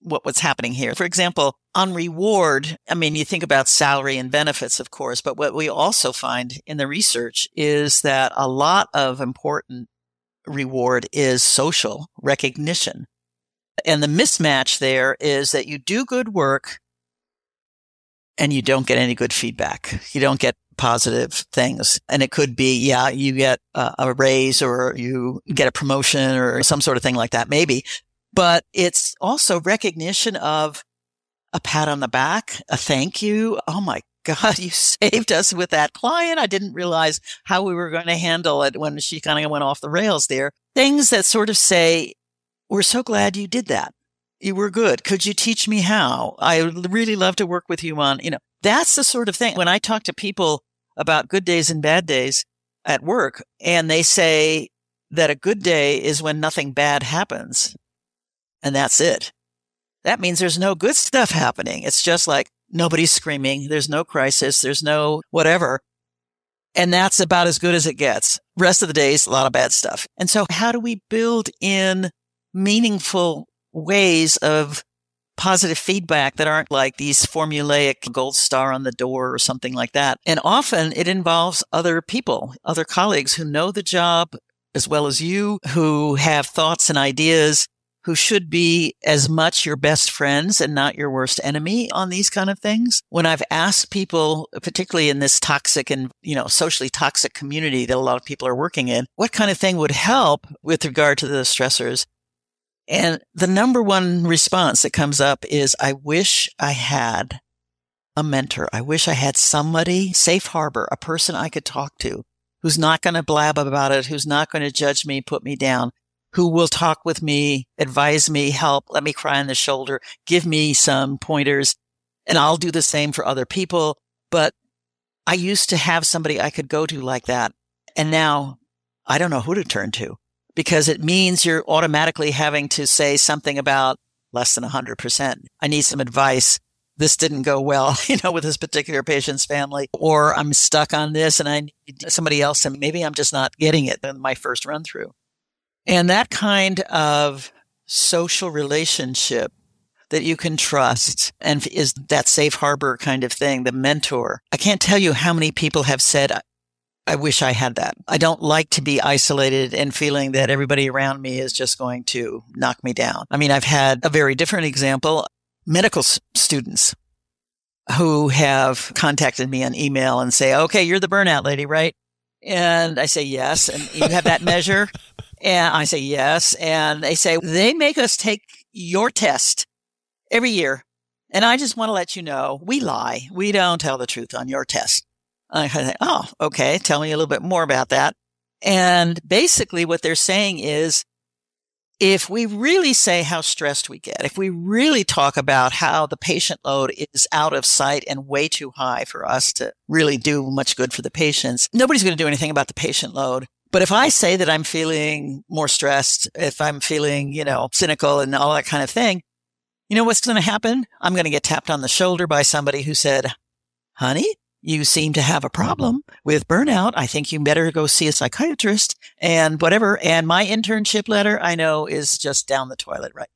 S2: what was happening here? For example, on reward, I mean, you think about salary and benefits, of course, but what we also find in the research is that a lot of important reward is social recognition. And the mismatch there is that you do good work and you don't get any good feedback. You don't get positive things. And it could be, yeah, you get a, a raise or you get a promotion or some sort of thing like that, maybe. But it's also recognition of a pat on the back, a thank you. Oh my God, you saved us with that client. I didn't realize how we were going to handle it when she kind of went off the rails there. Things that sort of say, we're so glad you did that. You were good. Could you teach me how? I would really love to work with you on, you know, that's the sort of thing. When I talk to people about good days and bad days at work, and they say that a good day is when nothing bad happens. And that's it. That means there's no good stuff happening. It's just like nobody's screaming. There's no crisis. There's no whatever. And that's about as good as it gets. Rest of the days, a lot of bad stuff. And so how do we build in meaningful ways of positive feedback that aren't like these formulaic gold star on the door or something like that. And often it involves other people, other colleagues who know the job as well as you, who have thoughts and ideas, who should be as much your best friends and not your worst enemy on these kind of things. When I've asked people, particularly in this toxic and, you know, socially toxic community that a lot of people are working in, what kind of thing would help with regard to the stressors? And the number one response that comes up is, I wish I had a mentor. I wish I had somebody, safe harbor, a person I could talk to who's not going to blab about it, who's not going to judge me, put me down, who will talk with me, advise me, help, let me cry on the shoulder, give me some pointers. And I'll do the same for other people. But I used to have somebody I could go to like that. And now I don't know who to turn to because it means you're automatically having to say something about less than 100%. I need some advice. This didn't go well, you know, with this particular patient's family, or I'm stuck on this and I need somebody else and maybe I'm just not getting it in my first run through. And that kind of social relationship that you can trust and is that safe harbor kind of thing, the mentor. I can't tell you how many people have said, I wish I had that. I don't like to be isolated and feeling that everybody around me is just going to knock me down. I mean, I've had a very different example. Medical s- students who have contacted me on email and say, okay, you're the burnout lady, right? And I say, yes. And you have that measure. And I say, yes. And they say, they make us take your test every year. And I just want to let you know, we lie. We don't tell the truth on your test. I think, oh, okay. Tell me a little bit more about that. And basically what they're saying is if we really say how stressed we get, if we really talk about how the patient load is out of sight and way too high for us to really do much good for the patients, nobody's going to do anything about the patient load. But if I say that I'm feeling more stressed, if I'm feeling, you know, cynical and all that kind of thing, you know what's going to happen? I'm going to get tapped on the shoulder by somebody who said, honey, you seem to have a problem with burnout. I think you better go see a psychiatrist and whatever. And my internship letter, I know is just down the toilet, right?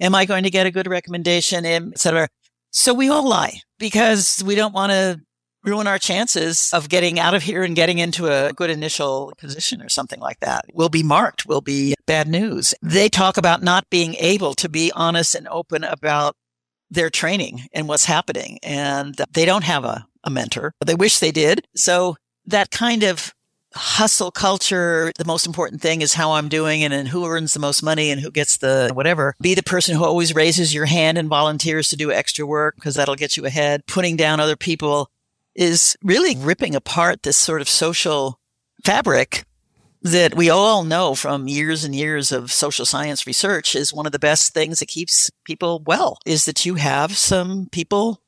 S2: Am I going to get a good recommendation, etc.? So we all lie because we don't want to ruin our chances of getting out of here and getting into a good initial position or something like that. Will be marked, will be bad news. They talk about not being able to be honest and open about their training and what's happening. And they don't have a a mentor. They wish they did. So that kind of hustle culture, the most important thing is how I'm doing and, and who earns the most money and who gets the whatever. Be the person who always raises your hand and volunteers to do extra work because that'll get you ahead. Putting down other people is really ripping apart this sort of social fabric that we all know from years and years of social science research is one of the best things that keeps people well is that you have some people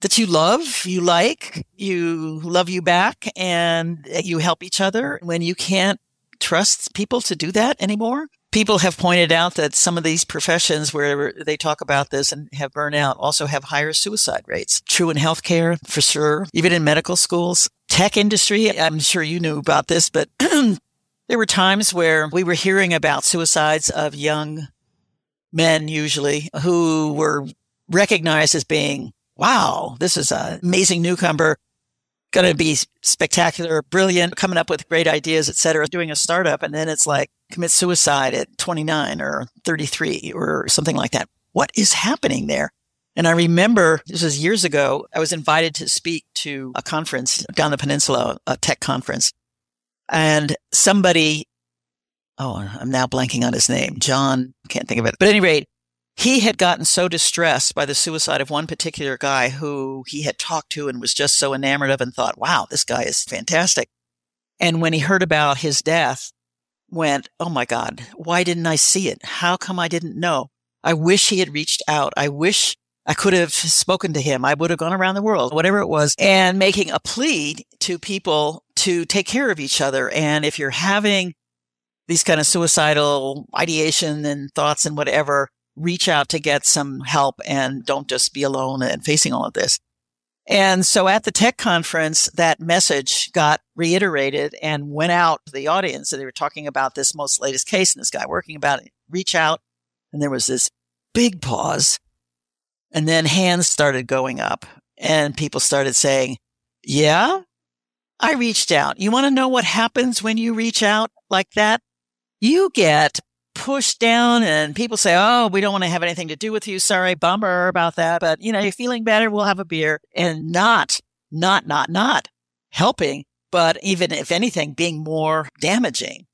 S2: that you love, you like, you love you back and you help each other when you can't trust people to do that anymore. People have pointed out that some of these professions where they talk about this and have burnout also have higher suicide rates. True in healthcare, for sure. Even in medical schools, tech industry. I'm sure you knew about this, but there were times where we were hearing about suicides of young men, usually, who were recognized as being, wow, this is an amazing newcomer, going to be spectacular, brilliant, coming up with great ideas, et cetera, doing a startup. And then it's like commit suicide at 29 or 33 or something like that. What is happening there? And I remember this was years ago. I was invited to speak to a conference down the peninsula, a tech conference. And somebody, oh, I'm now blanking on his name. John, can't think of it. But at any rate, he had gotten so distressed by the suicide of one particular guy who he had talked to and was just so enamored of and thought, wow, this guy is fantastic. And when he heard about his death, went, Oh my God, why didn't I see it? How come I didn't know? I wish he had reached out. I wish I could have spoken to him. I would have gone around the world, whatever it was, and making a plea to people to take care of each other. And if you're having these kind of suicidal ideation and thoughts and whatever, reach out to get some help and don't just be alone and facing all of this. And so at the tech conference, that message got reiterated and went out to the audience. And they were talking about this most latest case and this guy working about it. Reach out. And there was this big pause. And then hands started going up and people started saying, yeah, I reached out. You want to know what happens when you reach out like that? You get pushed down and people say, Oh, we don't want to have anything to do with you. Sorry, bummer about that. But you know, you're feeling better. We'll have a beer and not, not, not, not helping, but even if anything, being more damaging.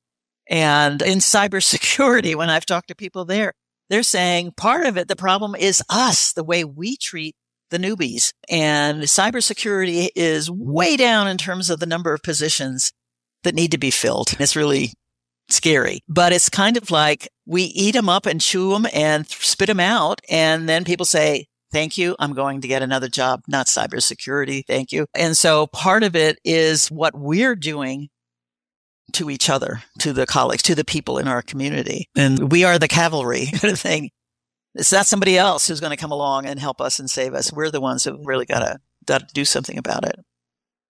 S2: And in cybersecurity, when I've talked to people there, they're saying part of it, the problem is us, the way we treat the newbies. And cybersecurity is way down in terms of the number of positions that need to be filled. It's really scary, but it's kind of like we eat them up and chew them and spit them out. And then people say, Thank you. I'm going to get another job, not cybersecurity. Thank you. And so part of it is what we're doing to each other, to the colleagues, to the people in our community. And we are the cavalry kind of thing. It's not somebody else who's going to come along and help us and save us. We're the ones who really got to, do something about it.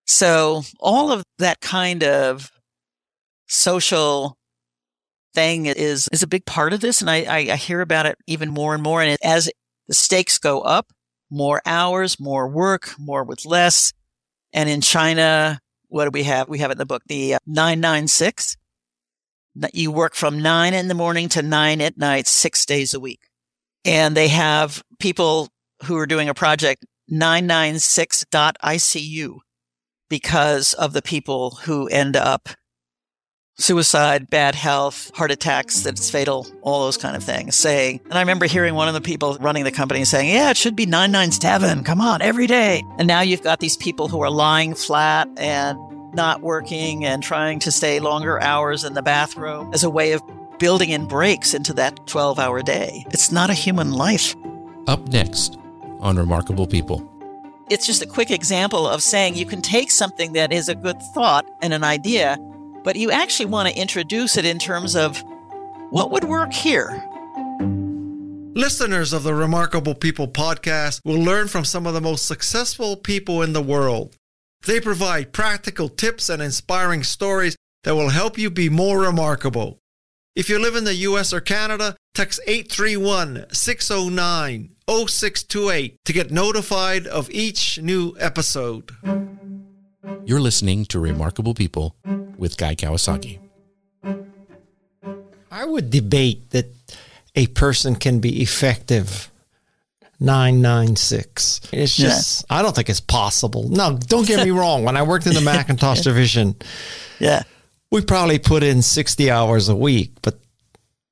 S2: So all of that kind of social thing is is a big part of this, and I, I, I hear about it even more and more. And as the stakes go up, more hours, more work, more with less. And in China, what do we have? We have it in the book, the uh, 996. You work from nine in the morning to nine at night, six days a week. And they have people who are doing a project 996.icu because of the people who end up suicide, bad health, heart attacks that's fatal, all those kind of things saying. And I remember hearing one of the people running the company saying, yeah, it should be 997. Come on, every day. And now you've got these people who are lying flat and not working and trying to stay longer hours in the bathroom as a way of building in breaks into that 12 hour day. It's not a human life.
S3: Up next on Remarkable People.
S2: It's just a quick example of saying you can take something that is a good thought and an idea but you actually want to introduce it in terms of what would work here.
S1: Listeners of the Remarkable People podcast will learn from some of the most successful people in the world. They provide practical tips and inspiring stories that will help you be more remarkable. If you live in the US or Canada, text 831 609 0628 to get notified of each new episode.
S3: You're listening to Remarkable People with Guy Kawasaki.
S1: I would debate that a person can be effective 996. It's just, yeah. I don't think it's possible. No, don't get me wrong. When I worked in the Macintosh division,
S2: yeah,
S1: we probably put in 60 hours a week, but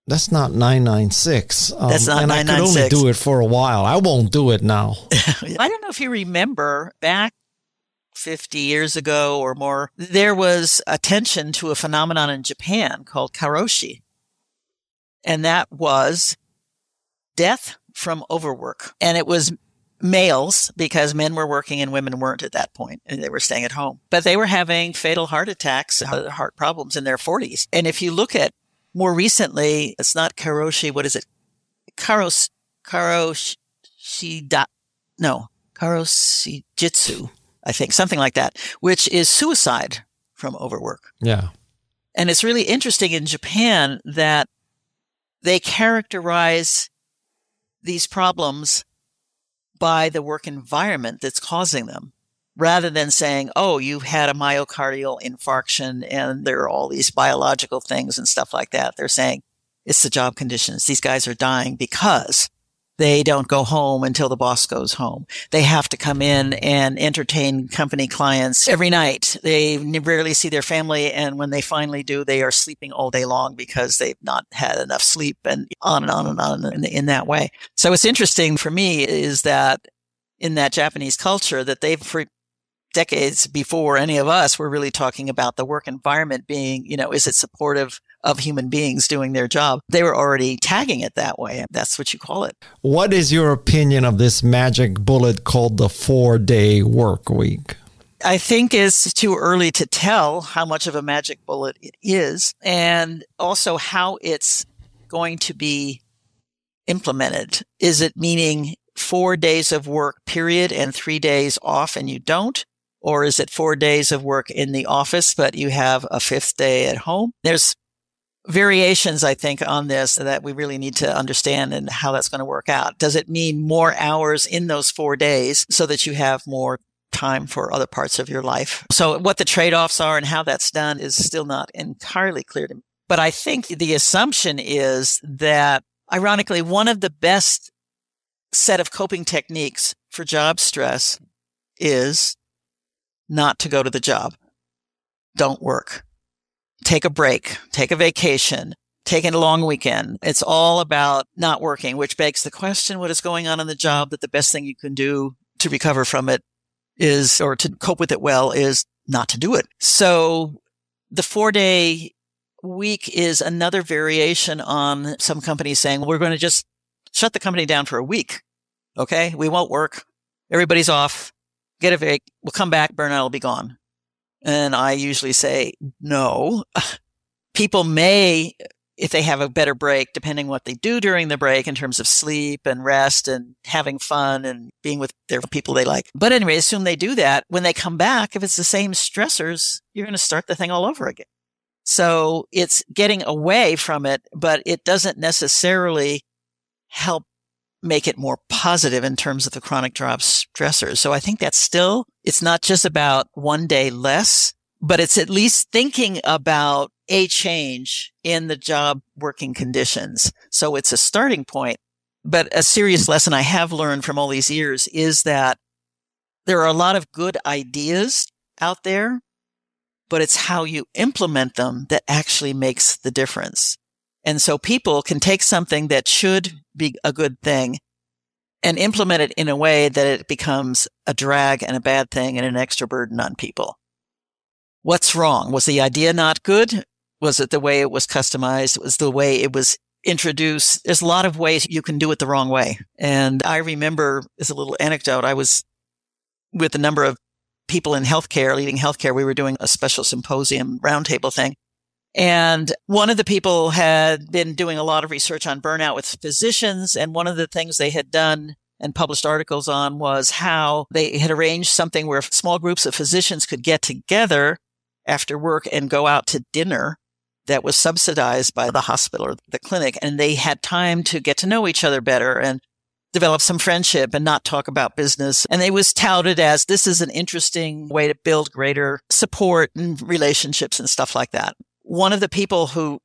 S1: that's not 996.
S2: Um, that's not
S1: and I could only do it for a while. I won't do it now.
S2: I don't know if you remember back 50 years ago or more, there was attention to a phenomenon in Japan called karoshi. And that was death from overwork. And it was males because men were working and women weren't at that point and they were staying at home. But they were having fatal heart attacks, uh, heart problems in their 40s. And if you look at more recently, it's not karoshi, what is it? Karos, karoshi, da, no, karoshi jitsu I think, something like that, which is suicide from overwork.
S1: Yeah.
S2: And it's really interesting in Japan that they characterize these problems by the work environment that's causing them rather than saying, oh, you've had a myocardial infarction and there are all these biological things and stuff like that. They're saying it's the job conditions. These guys are dying because they don't go home until the boss goes home. They have to come in and entertain company clients every night. They rarely see their family. And when they finally do, they are sleeping all day long because they've not had enough sleep and on and on and on in, in that way. So what's interesting for me is that in that Japanese culture that they've for decades before any of us were really talking about the work environment being, you know, is it supportive of human beings doing their job. They were already tagging it that way. That's what you call it.
S1: What is your opinion of this magic bullet called the four day work week?
S2: I think it's too early to tell how much of a magic bullet it is and also how it's going to be implemented. Is it meaning four days of work period and three days off and you don't? Or is it four days of work in the office, but you have a fifth day at home? There's variations, I think, on this that we really need to understand and how that's going to work out. Does it mean more hours in those four days so that you have more time for other parts of your life? So what the trade-offs are and how that's done is still not entirely clear to me. But I think the assumption is that ironically, one of the best set of coping techniques for job stress is not to go to the job. Don't work take a break, take a vacation, take a long weekend. It's all about not working, which begs the question, what is going on in the job that the best thing you can do to recover from it is, or to cope with it well is not to do it. So the four day week is another variation on some companies saying, we're going to just shut the company down for a week. Okay. We won't work. Everybody's off. Get a vac. We'll come back. Burnout will be gone. And I usually say, no. People may, if they have a better break, depending what they do during the break in terms of sleep and rest and having fun and being with their people they like. But anyway, assume they do that. When they come back, if it's the same stressors, you're going to start the thing all over again. So it's getting away from it, but it doesn't necessarily help make it more positive in terms of the chronic job stressors. So I think that's still, it's not just about one day less, but it's at least thinking about a change in the job working conditions. So it's a starting point. But a serious lesson I have learned from all these years is that there are a lot of good ideas out there, but it's how you implement them that actually makes the difference. And so people can take something that should be a good thing and implement it in a way that it becomes a drag and a bad thing and an extra burden on people. What's wrong? Was the idea not good? Was it the way it was customized? Was the way it was introduced? There's a lot of ways you can do it the wrong way. And I remember as a little anecdote, I was with a number of people in healthcare, leading healthcare. We were doing a special symposium roundtable thing. And one of the people had been doing a lot of research on burnout with physicians. And one of the things they had done and published articles on was how they had arranged something where small groups of physicians could get together after work and go out to dinner that was subsidized by the hospital or the clinic. And they had time to get to know each other better and develop some friendship and not talk about business. And it was touted as this is an interesting way to build greater support and relationships and stuff like that one of the people who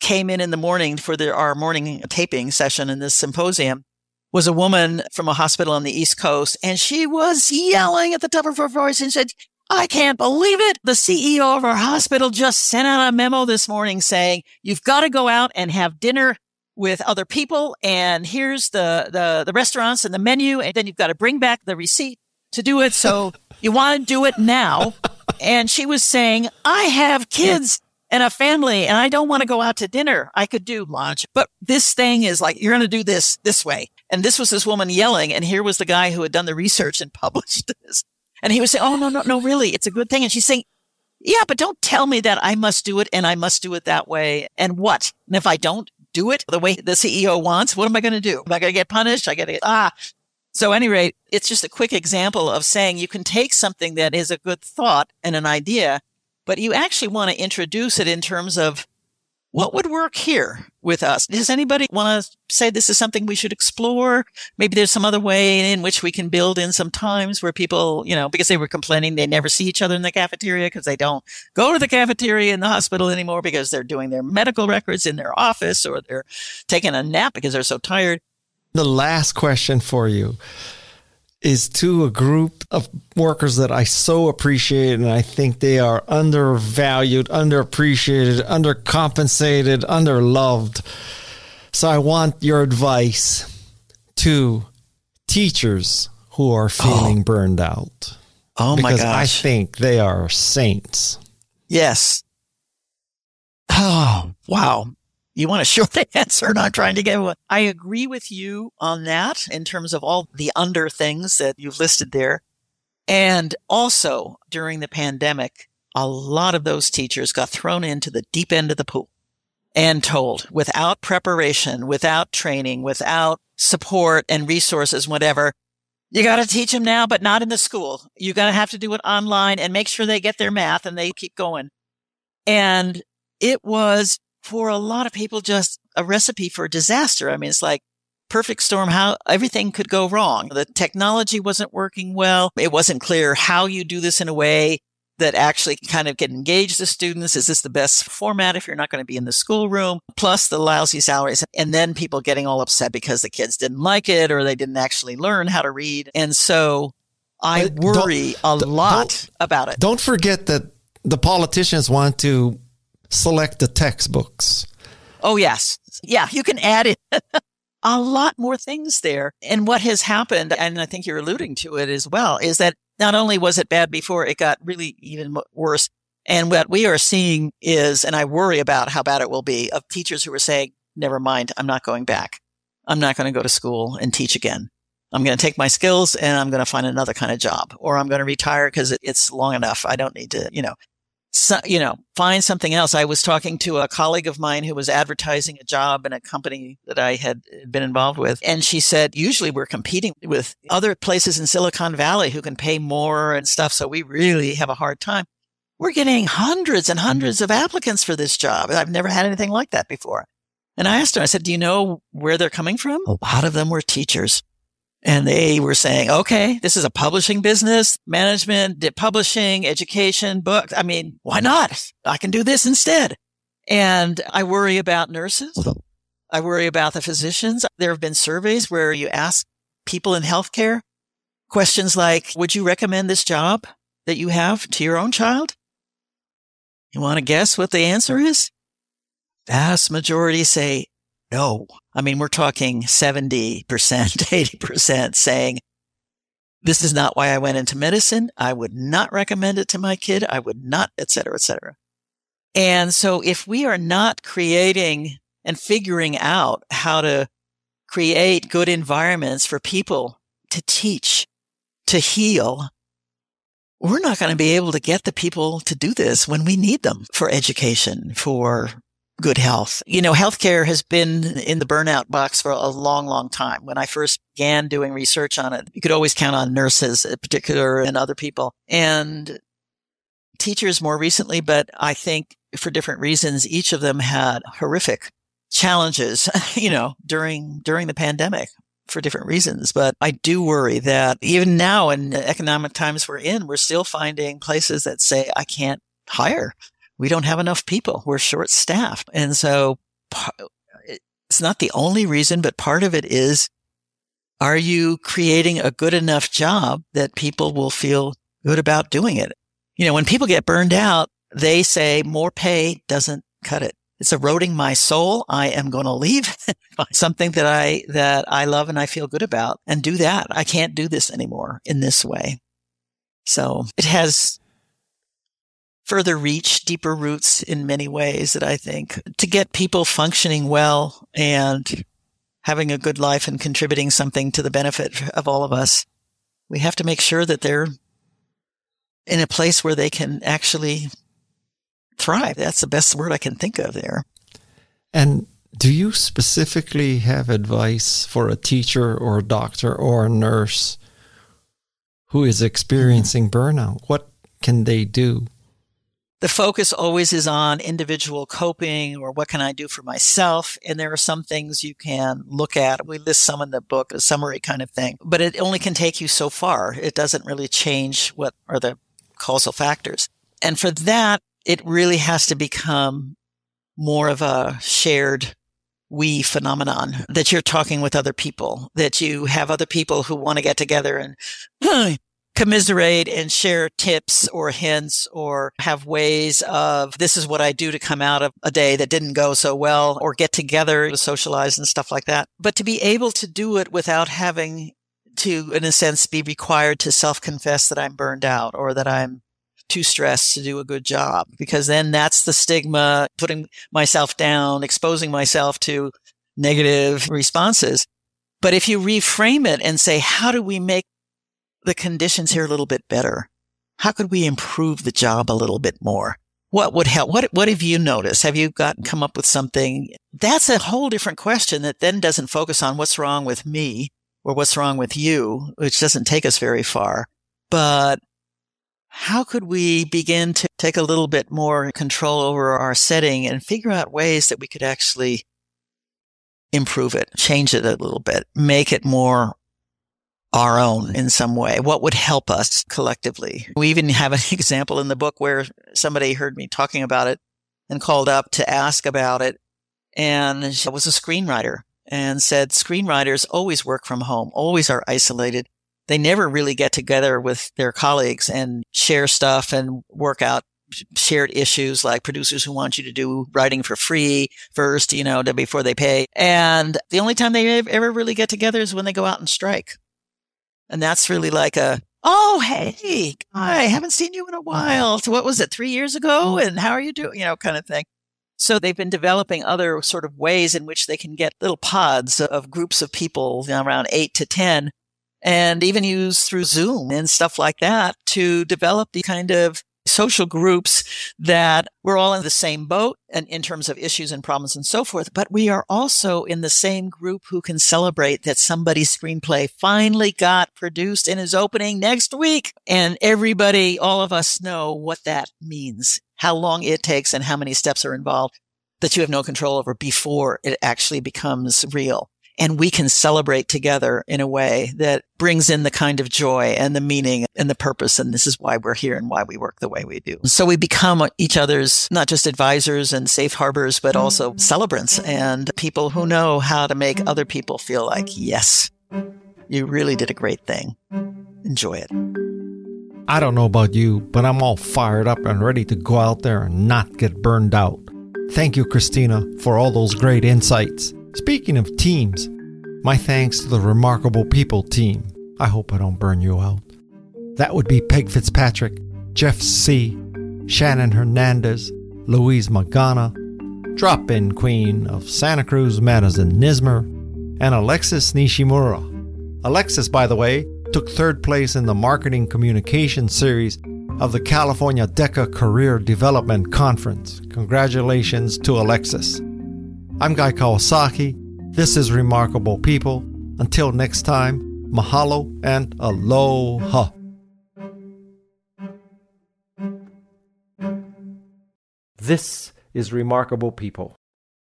S2: came in in the morning for the, our morning taping session in this symposium was a woman from a hospital on the East Coast. And she was yelling at the top of her voice and said, I can't believe it. The CEO of our hospital just sent out a memo this morning saying you've got to go out and have dinner with other people. And here's the, the, the restaurants and the menu. And then you've got to bring back the receipt to do it. So you want to do it now. And she was saying, I have kids and a family and I don't want to go out to dinner. I could do lunch, but this thing is like, you're going to do this this way. And this was this woman yelling. And here was the guy who had done the research and published this. And he was saying, Oh, no, no, no, really. It's a good thing. And she's saying, yeah, but don't tell me that I must do it and I must do it that way. And what? And if I don't do it the way the CEO wants, what am I going to do? Am I going to get punished? I got to get, ah. So any rate, it's just a quick example of saying you can take something that is a good thought and an idea but you actually want to introduce it in terms of what would work here with us? Does anybody want to say this is something we should explore? Maybe there's some other way in which we can build in some times where people, you know, because they were complaining they never see each other in the cafeteria because they don't go to the cafeteria in the hospital anymore because they're doing their medical records in their office or they're taking a nap because they're so tired.
S1: The last question for you is to a group of workers that I so appreciate and I think they are undervalued, underappreciated, undercompensated, underloved. So I want your advice to teachers who are oh. feeling oh. burned out.
S2: Oh my gosh.
S1: I think they are saints.
S2: Yes. Oh, wow you want a short answer, not trying to get one. I agree with you on that in terms of all the under things that you've listed there. And also during the pandemic, a lot of those teachers got thrown into the deep end of the pool and told without preparation, without training, without support and resources, whatever, you got to teach them now, but not in the school. You got to have to do it online and make sure they get their math and they keep going. And it was for a lot of people just a recipe for disaster. I mean, it's like perfect storm, how everything could go wrong. The technology wasn't working well. It wasn't clear how you do this in a way that actually kind of can engage the students. Is this the best format if you're not going to be in the schoolroom? Plus the lousy salaries. And then people getting all upset because the kids didn't like it or they didn't actually learn how to read. And so I worry a lot about it.
S1: Don't forget that the politicians want to select the textbooks.
S2: Oh, yes. Yeah, you can add in a lot more things there. And what has happened, and I think you're alluding to it as well, is that not only was it bad before, it got really even worse. And what we are seeing is, and I worry about how bad it will be, of teachers who are saying, never mind, I'm not going back. I'm not going to go to school and teach again. I'm going to take my skills and I'm going to find another kind of job or I'm going to retire because it's long enough. I don't need to, you know, so, you know, find something else. I was talking to a colleague of mine who was advertising a job in a company that I had been involved with. And she said, usually we're competing with other places in Silicon Valley who can pay more and stuff. So we really have a hard time. We're getting hundreds and hundreds of applicants for this job. I've never had anything like that before. And I asked her, I said, do you know where they're coming from? A lot of them were teachers. And they were saying, okay, this is a publishing business, management, publishing, education, books. I mean, why not? I can do this instead. And I worry about nurses. I worry about the physicians. There have been surveys where you ask people in healthcare questions like, would you recommend this job that you have to your own child? You want to guess what the answer is? Vast majority say no. I mean, we're talking 70%, 80% saying, this is not why I went into medicine. I would not recommend it to my kid. I would not, et cetera, et cetera. And so if we are not creating and figuring out how to create good environments for people to teach, to heal, we're not going to be able to get the people to do this when we need them for education, for good health. You know, healthcare has been in the burnout box for a long, long time. When I first began doing research on it, you could always count on nurses in particular and other people and teachers more recently, but I think for different reasons, each of them had horrific challenges, you know, during, during the pandemic for different reasons. But I do worry that even now in economic times we're in, we're still finding places that say, I can't hire we don't have enough people. We're short staffed. And so it's not the only reason, but part of it is, are you creating a good enough job that people will feel good about doing it? You know, when people get burned out, they say more pay doesn't cut it. It's eroding my soul. I am going to leave something that I, that I love and I feel good about and do that. I can't do this anymore in this way. So it has further reach, deeper roots in many ways that I think to get people functioning well and having a good life and contributing something to the benefit of all of us, we have to make sure that they're in a place where they can actually thrive. That's the best word I can think of there.
S1: And do you specifically have advice for a teacher or a doctor or a nurse who is experiencing burnout? What can they do?
S2: The focus always is on individual coping or what can I do for myself. And there are some things you can look at. We list some in the book, a summary kind of thing, but it only can take you so far. It doesn't really change what are the causal factors. And for that, it really has to become more of a shared we phenomenon that you're talking with other people, that you have other people who want to get together and commiserate and share tips or hints or have ways of this is what I do to come out of a day that didn't go so well or get together to socialize and stuff like that. But to be able to do it without having to, in a sense, be required to self confess that I'm burned out or that I'm too stressed to do a good job because then that's the stigma, putting myself down, exposing myself to negative responses. But if you reframe it and say, how do we make the conditions here a little bit better? How could we improve the job a little bit more? What would help? What, what have you noticed? Have you got come up with something? That's a whole different question that then doesn't focus on what's wrong with me or what's wrong with you, which doesn't take us very far. But how could we begin to take a little bit more control over our setting and figure out ways that we could actually improve it, change it a little bit, make it more our own in some way? What would help us collectively? We even have an example in the book where somebody heard me talking about it and called up to ask about it. And she was a screenwriter and said screenwriters always work from home, always are isolated. They never really get together with their colleagues and share stuff and work out shared issues like producers who want you to do writing for free first, you know, before they pay. And the only time they ever really get together is when they go out and strike. And that's really like a, Oh, hey, I haven't seen you in a while. So what was it, three years ago? Oh. And how are you doing? You know, kind of thing. So they've been developing other sort of ways in which they can get little pods of groups of people you know, around eight to 10 and even use through Zoom and stuff like that to develop the kind of social groups that we're all in the same boat and in terms of issues and problems and so forth, but we are also in the same group who can celebrate that somebody's screenplay finally got produced and is opening next week. And everybody, all of us know what that means, how long it takes and how many steps are involved that you have no control over before it actually becomes real and we can celebrate together in a way that brings in the kind of joy and the meaning and the purpose. And this is why we're here and why we work the way we do. So we become each other's not just advisors and safe harbors, but also mm-hmm. celebrants and people who know how to make other people feel like, yes, you really did a great thing. Enjoy it.
S1: I don't know about you, but I'm all fired up and ready to go out there and not get burned out. Thank you, Christina, for all those great insights. Speaking of teams, my thanks to the Remarkable People team. I hope I don't burn you out. That would be Peg Fitzpatrick, Jeff Sieh, Shannon Hernandez, Luis Magaña, drop in queen of Santa Cruz, Madisun Nuismer, and Alexis Nishimura. Alexis, by the way, took third place in the Marketing Communication Series of the California DECA Career Development Conference. Congratulations to Alexis. I'm Guy Kawasaki. This is Remarkable People. Until next time, mahalo and aloha. This is Remarkable People.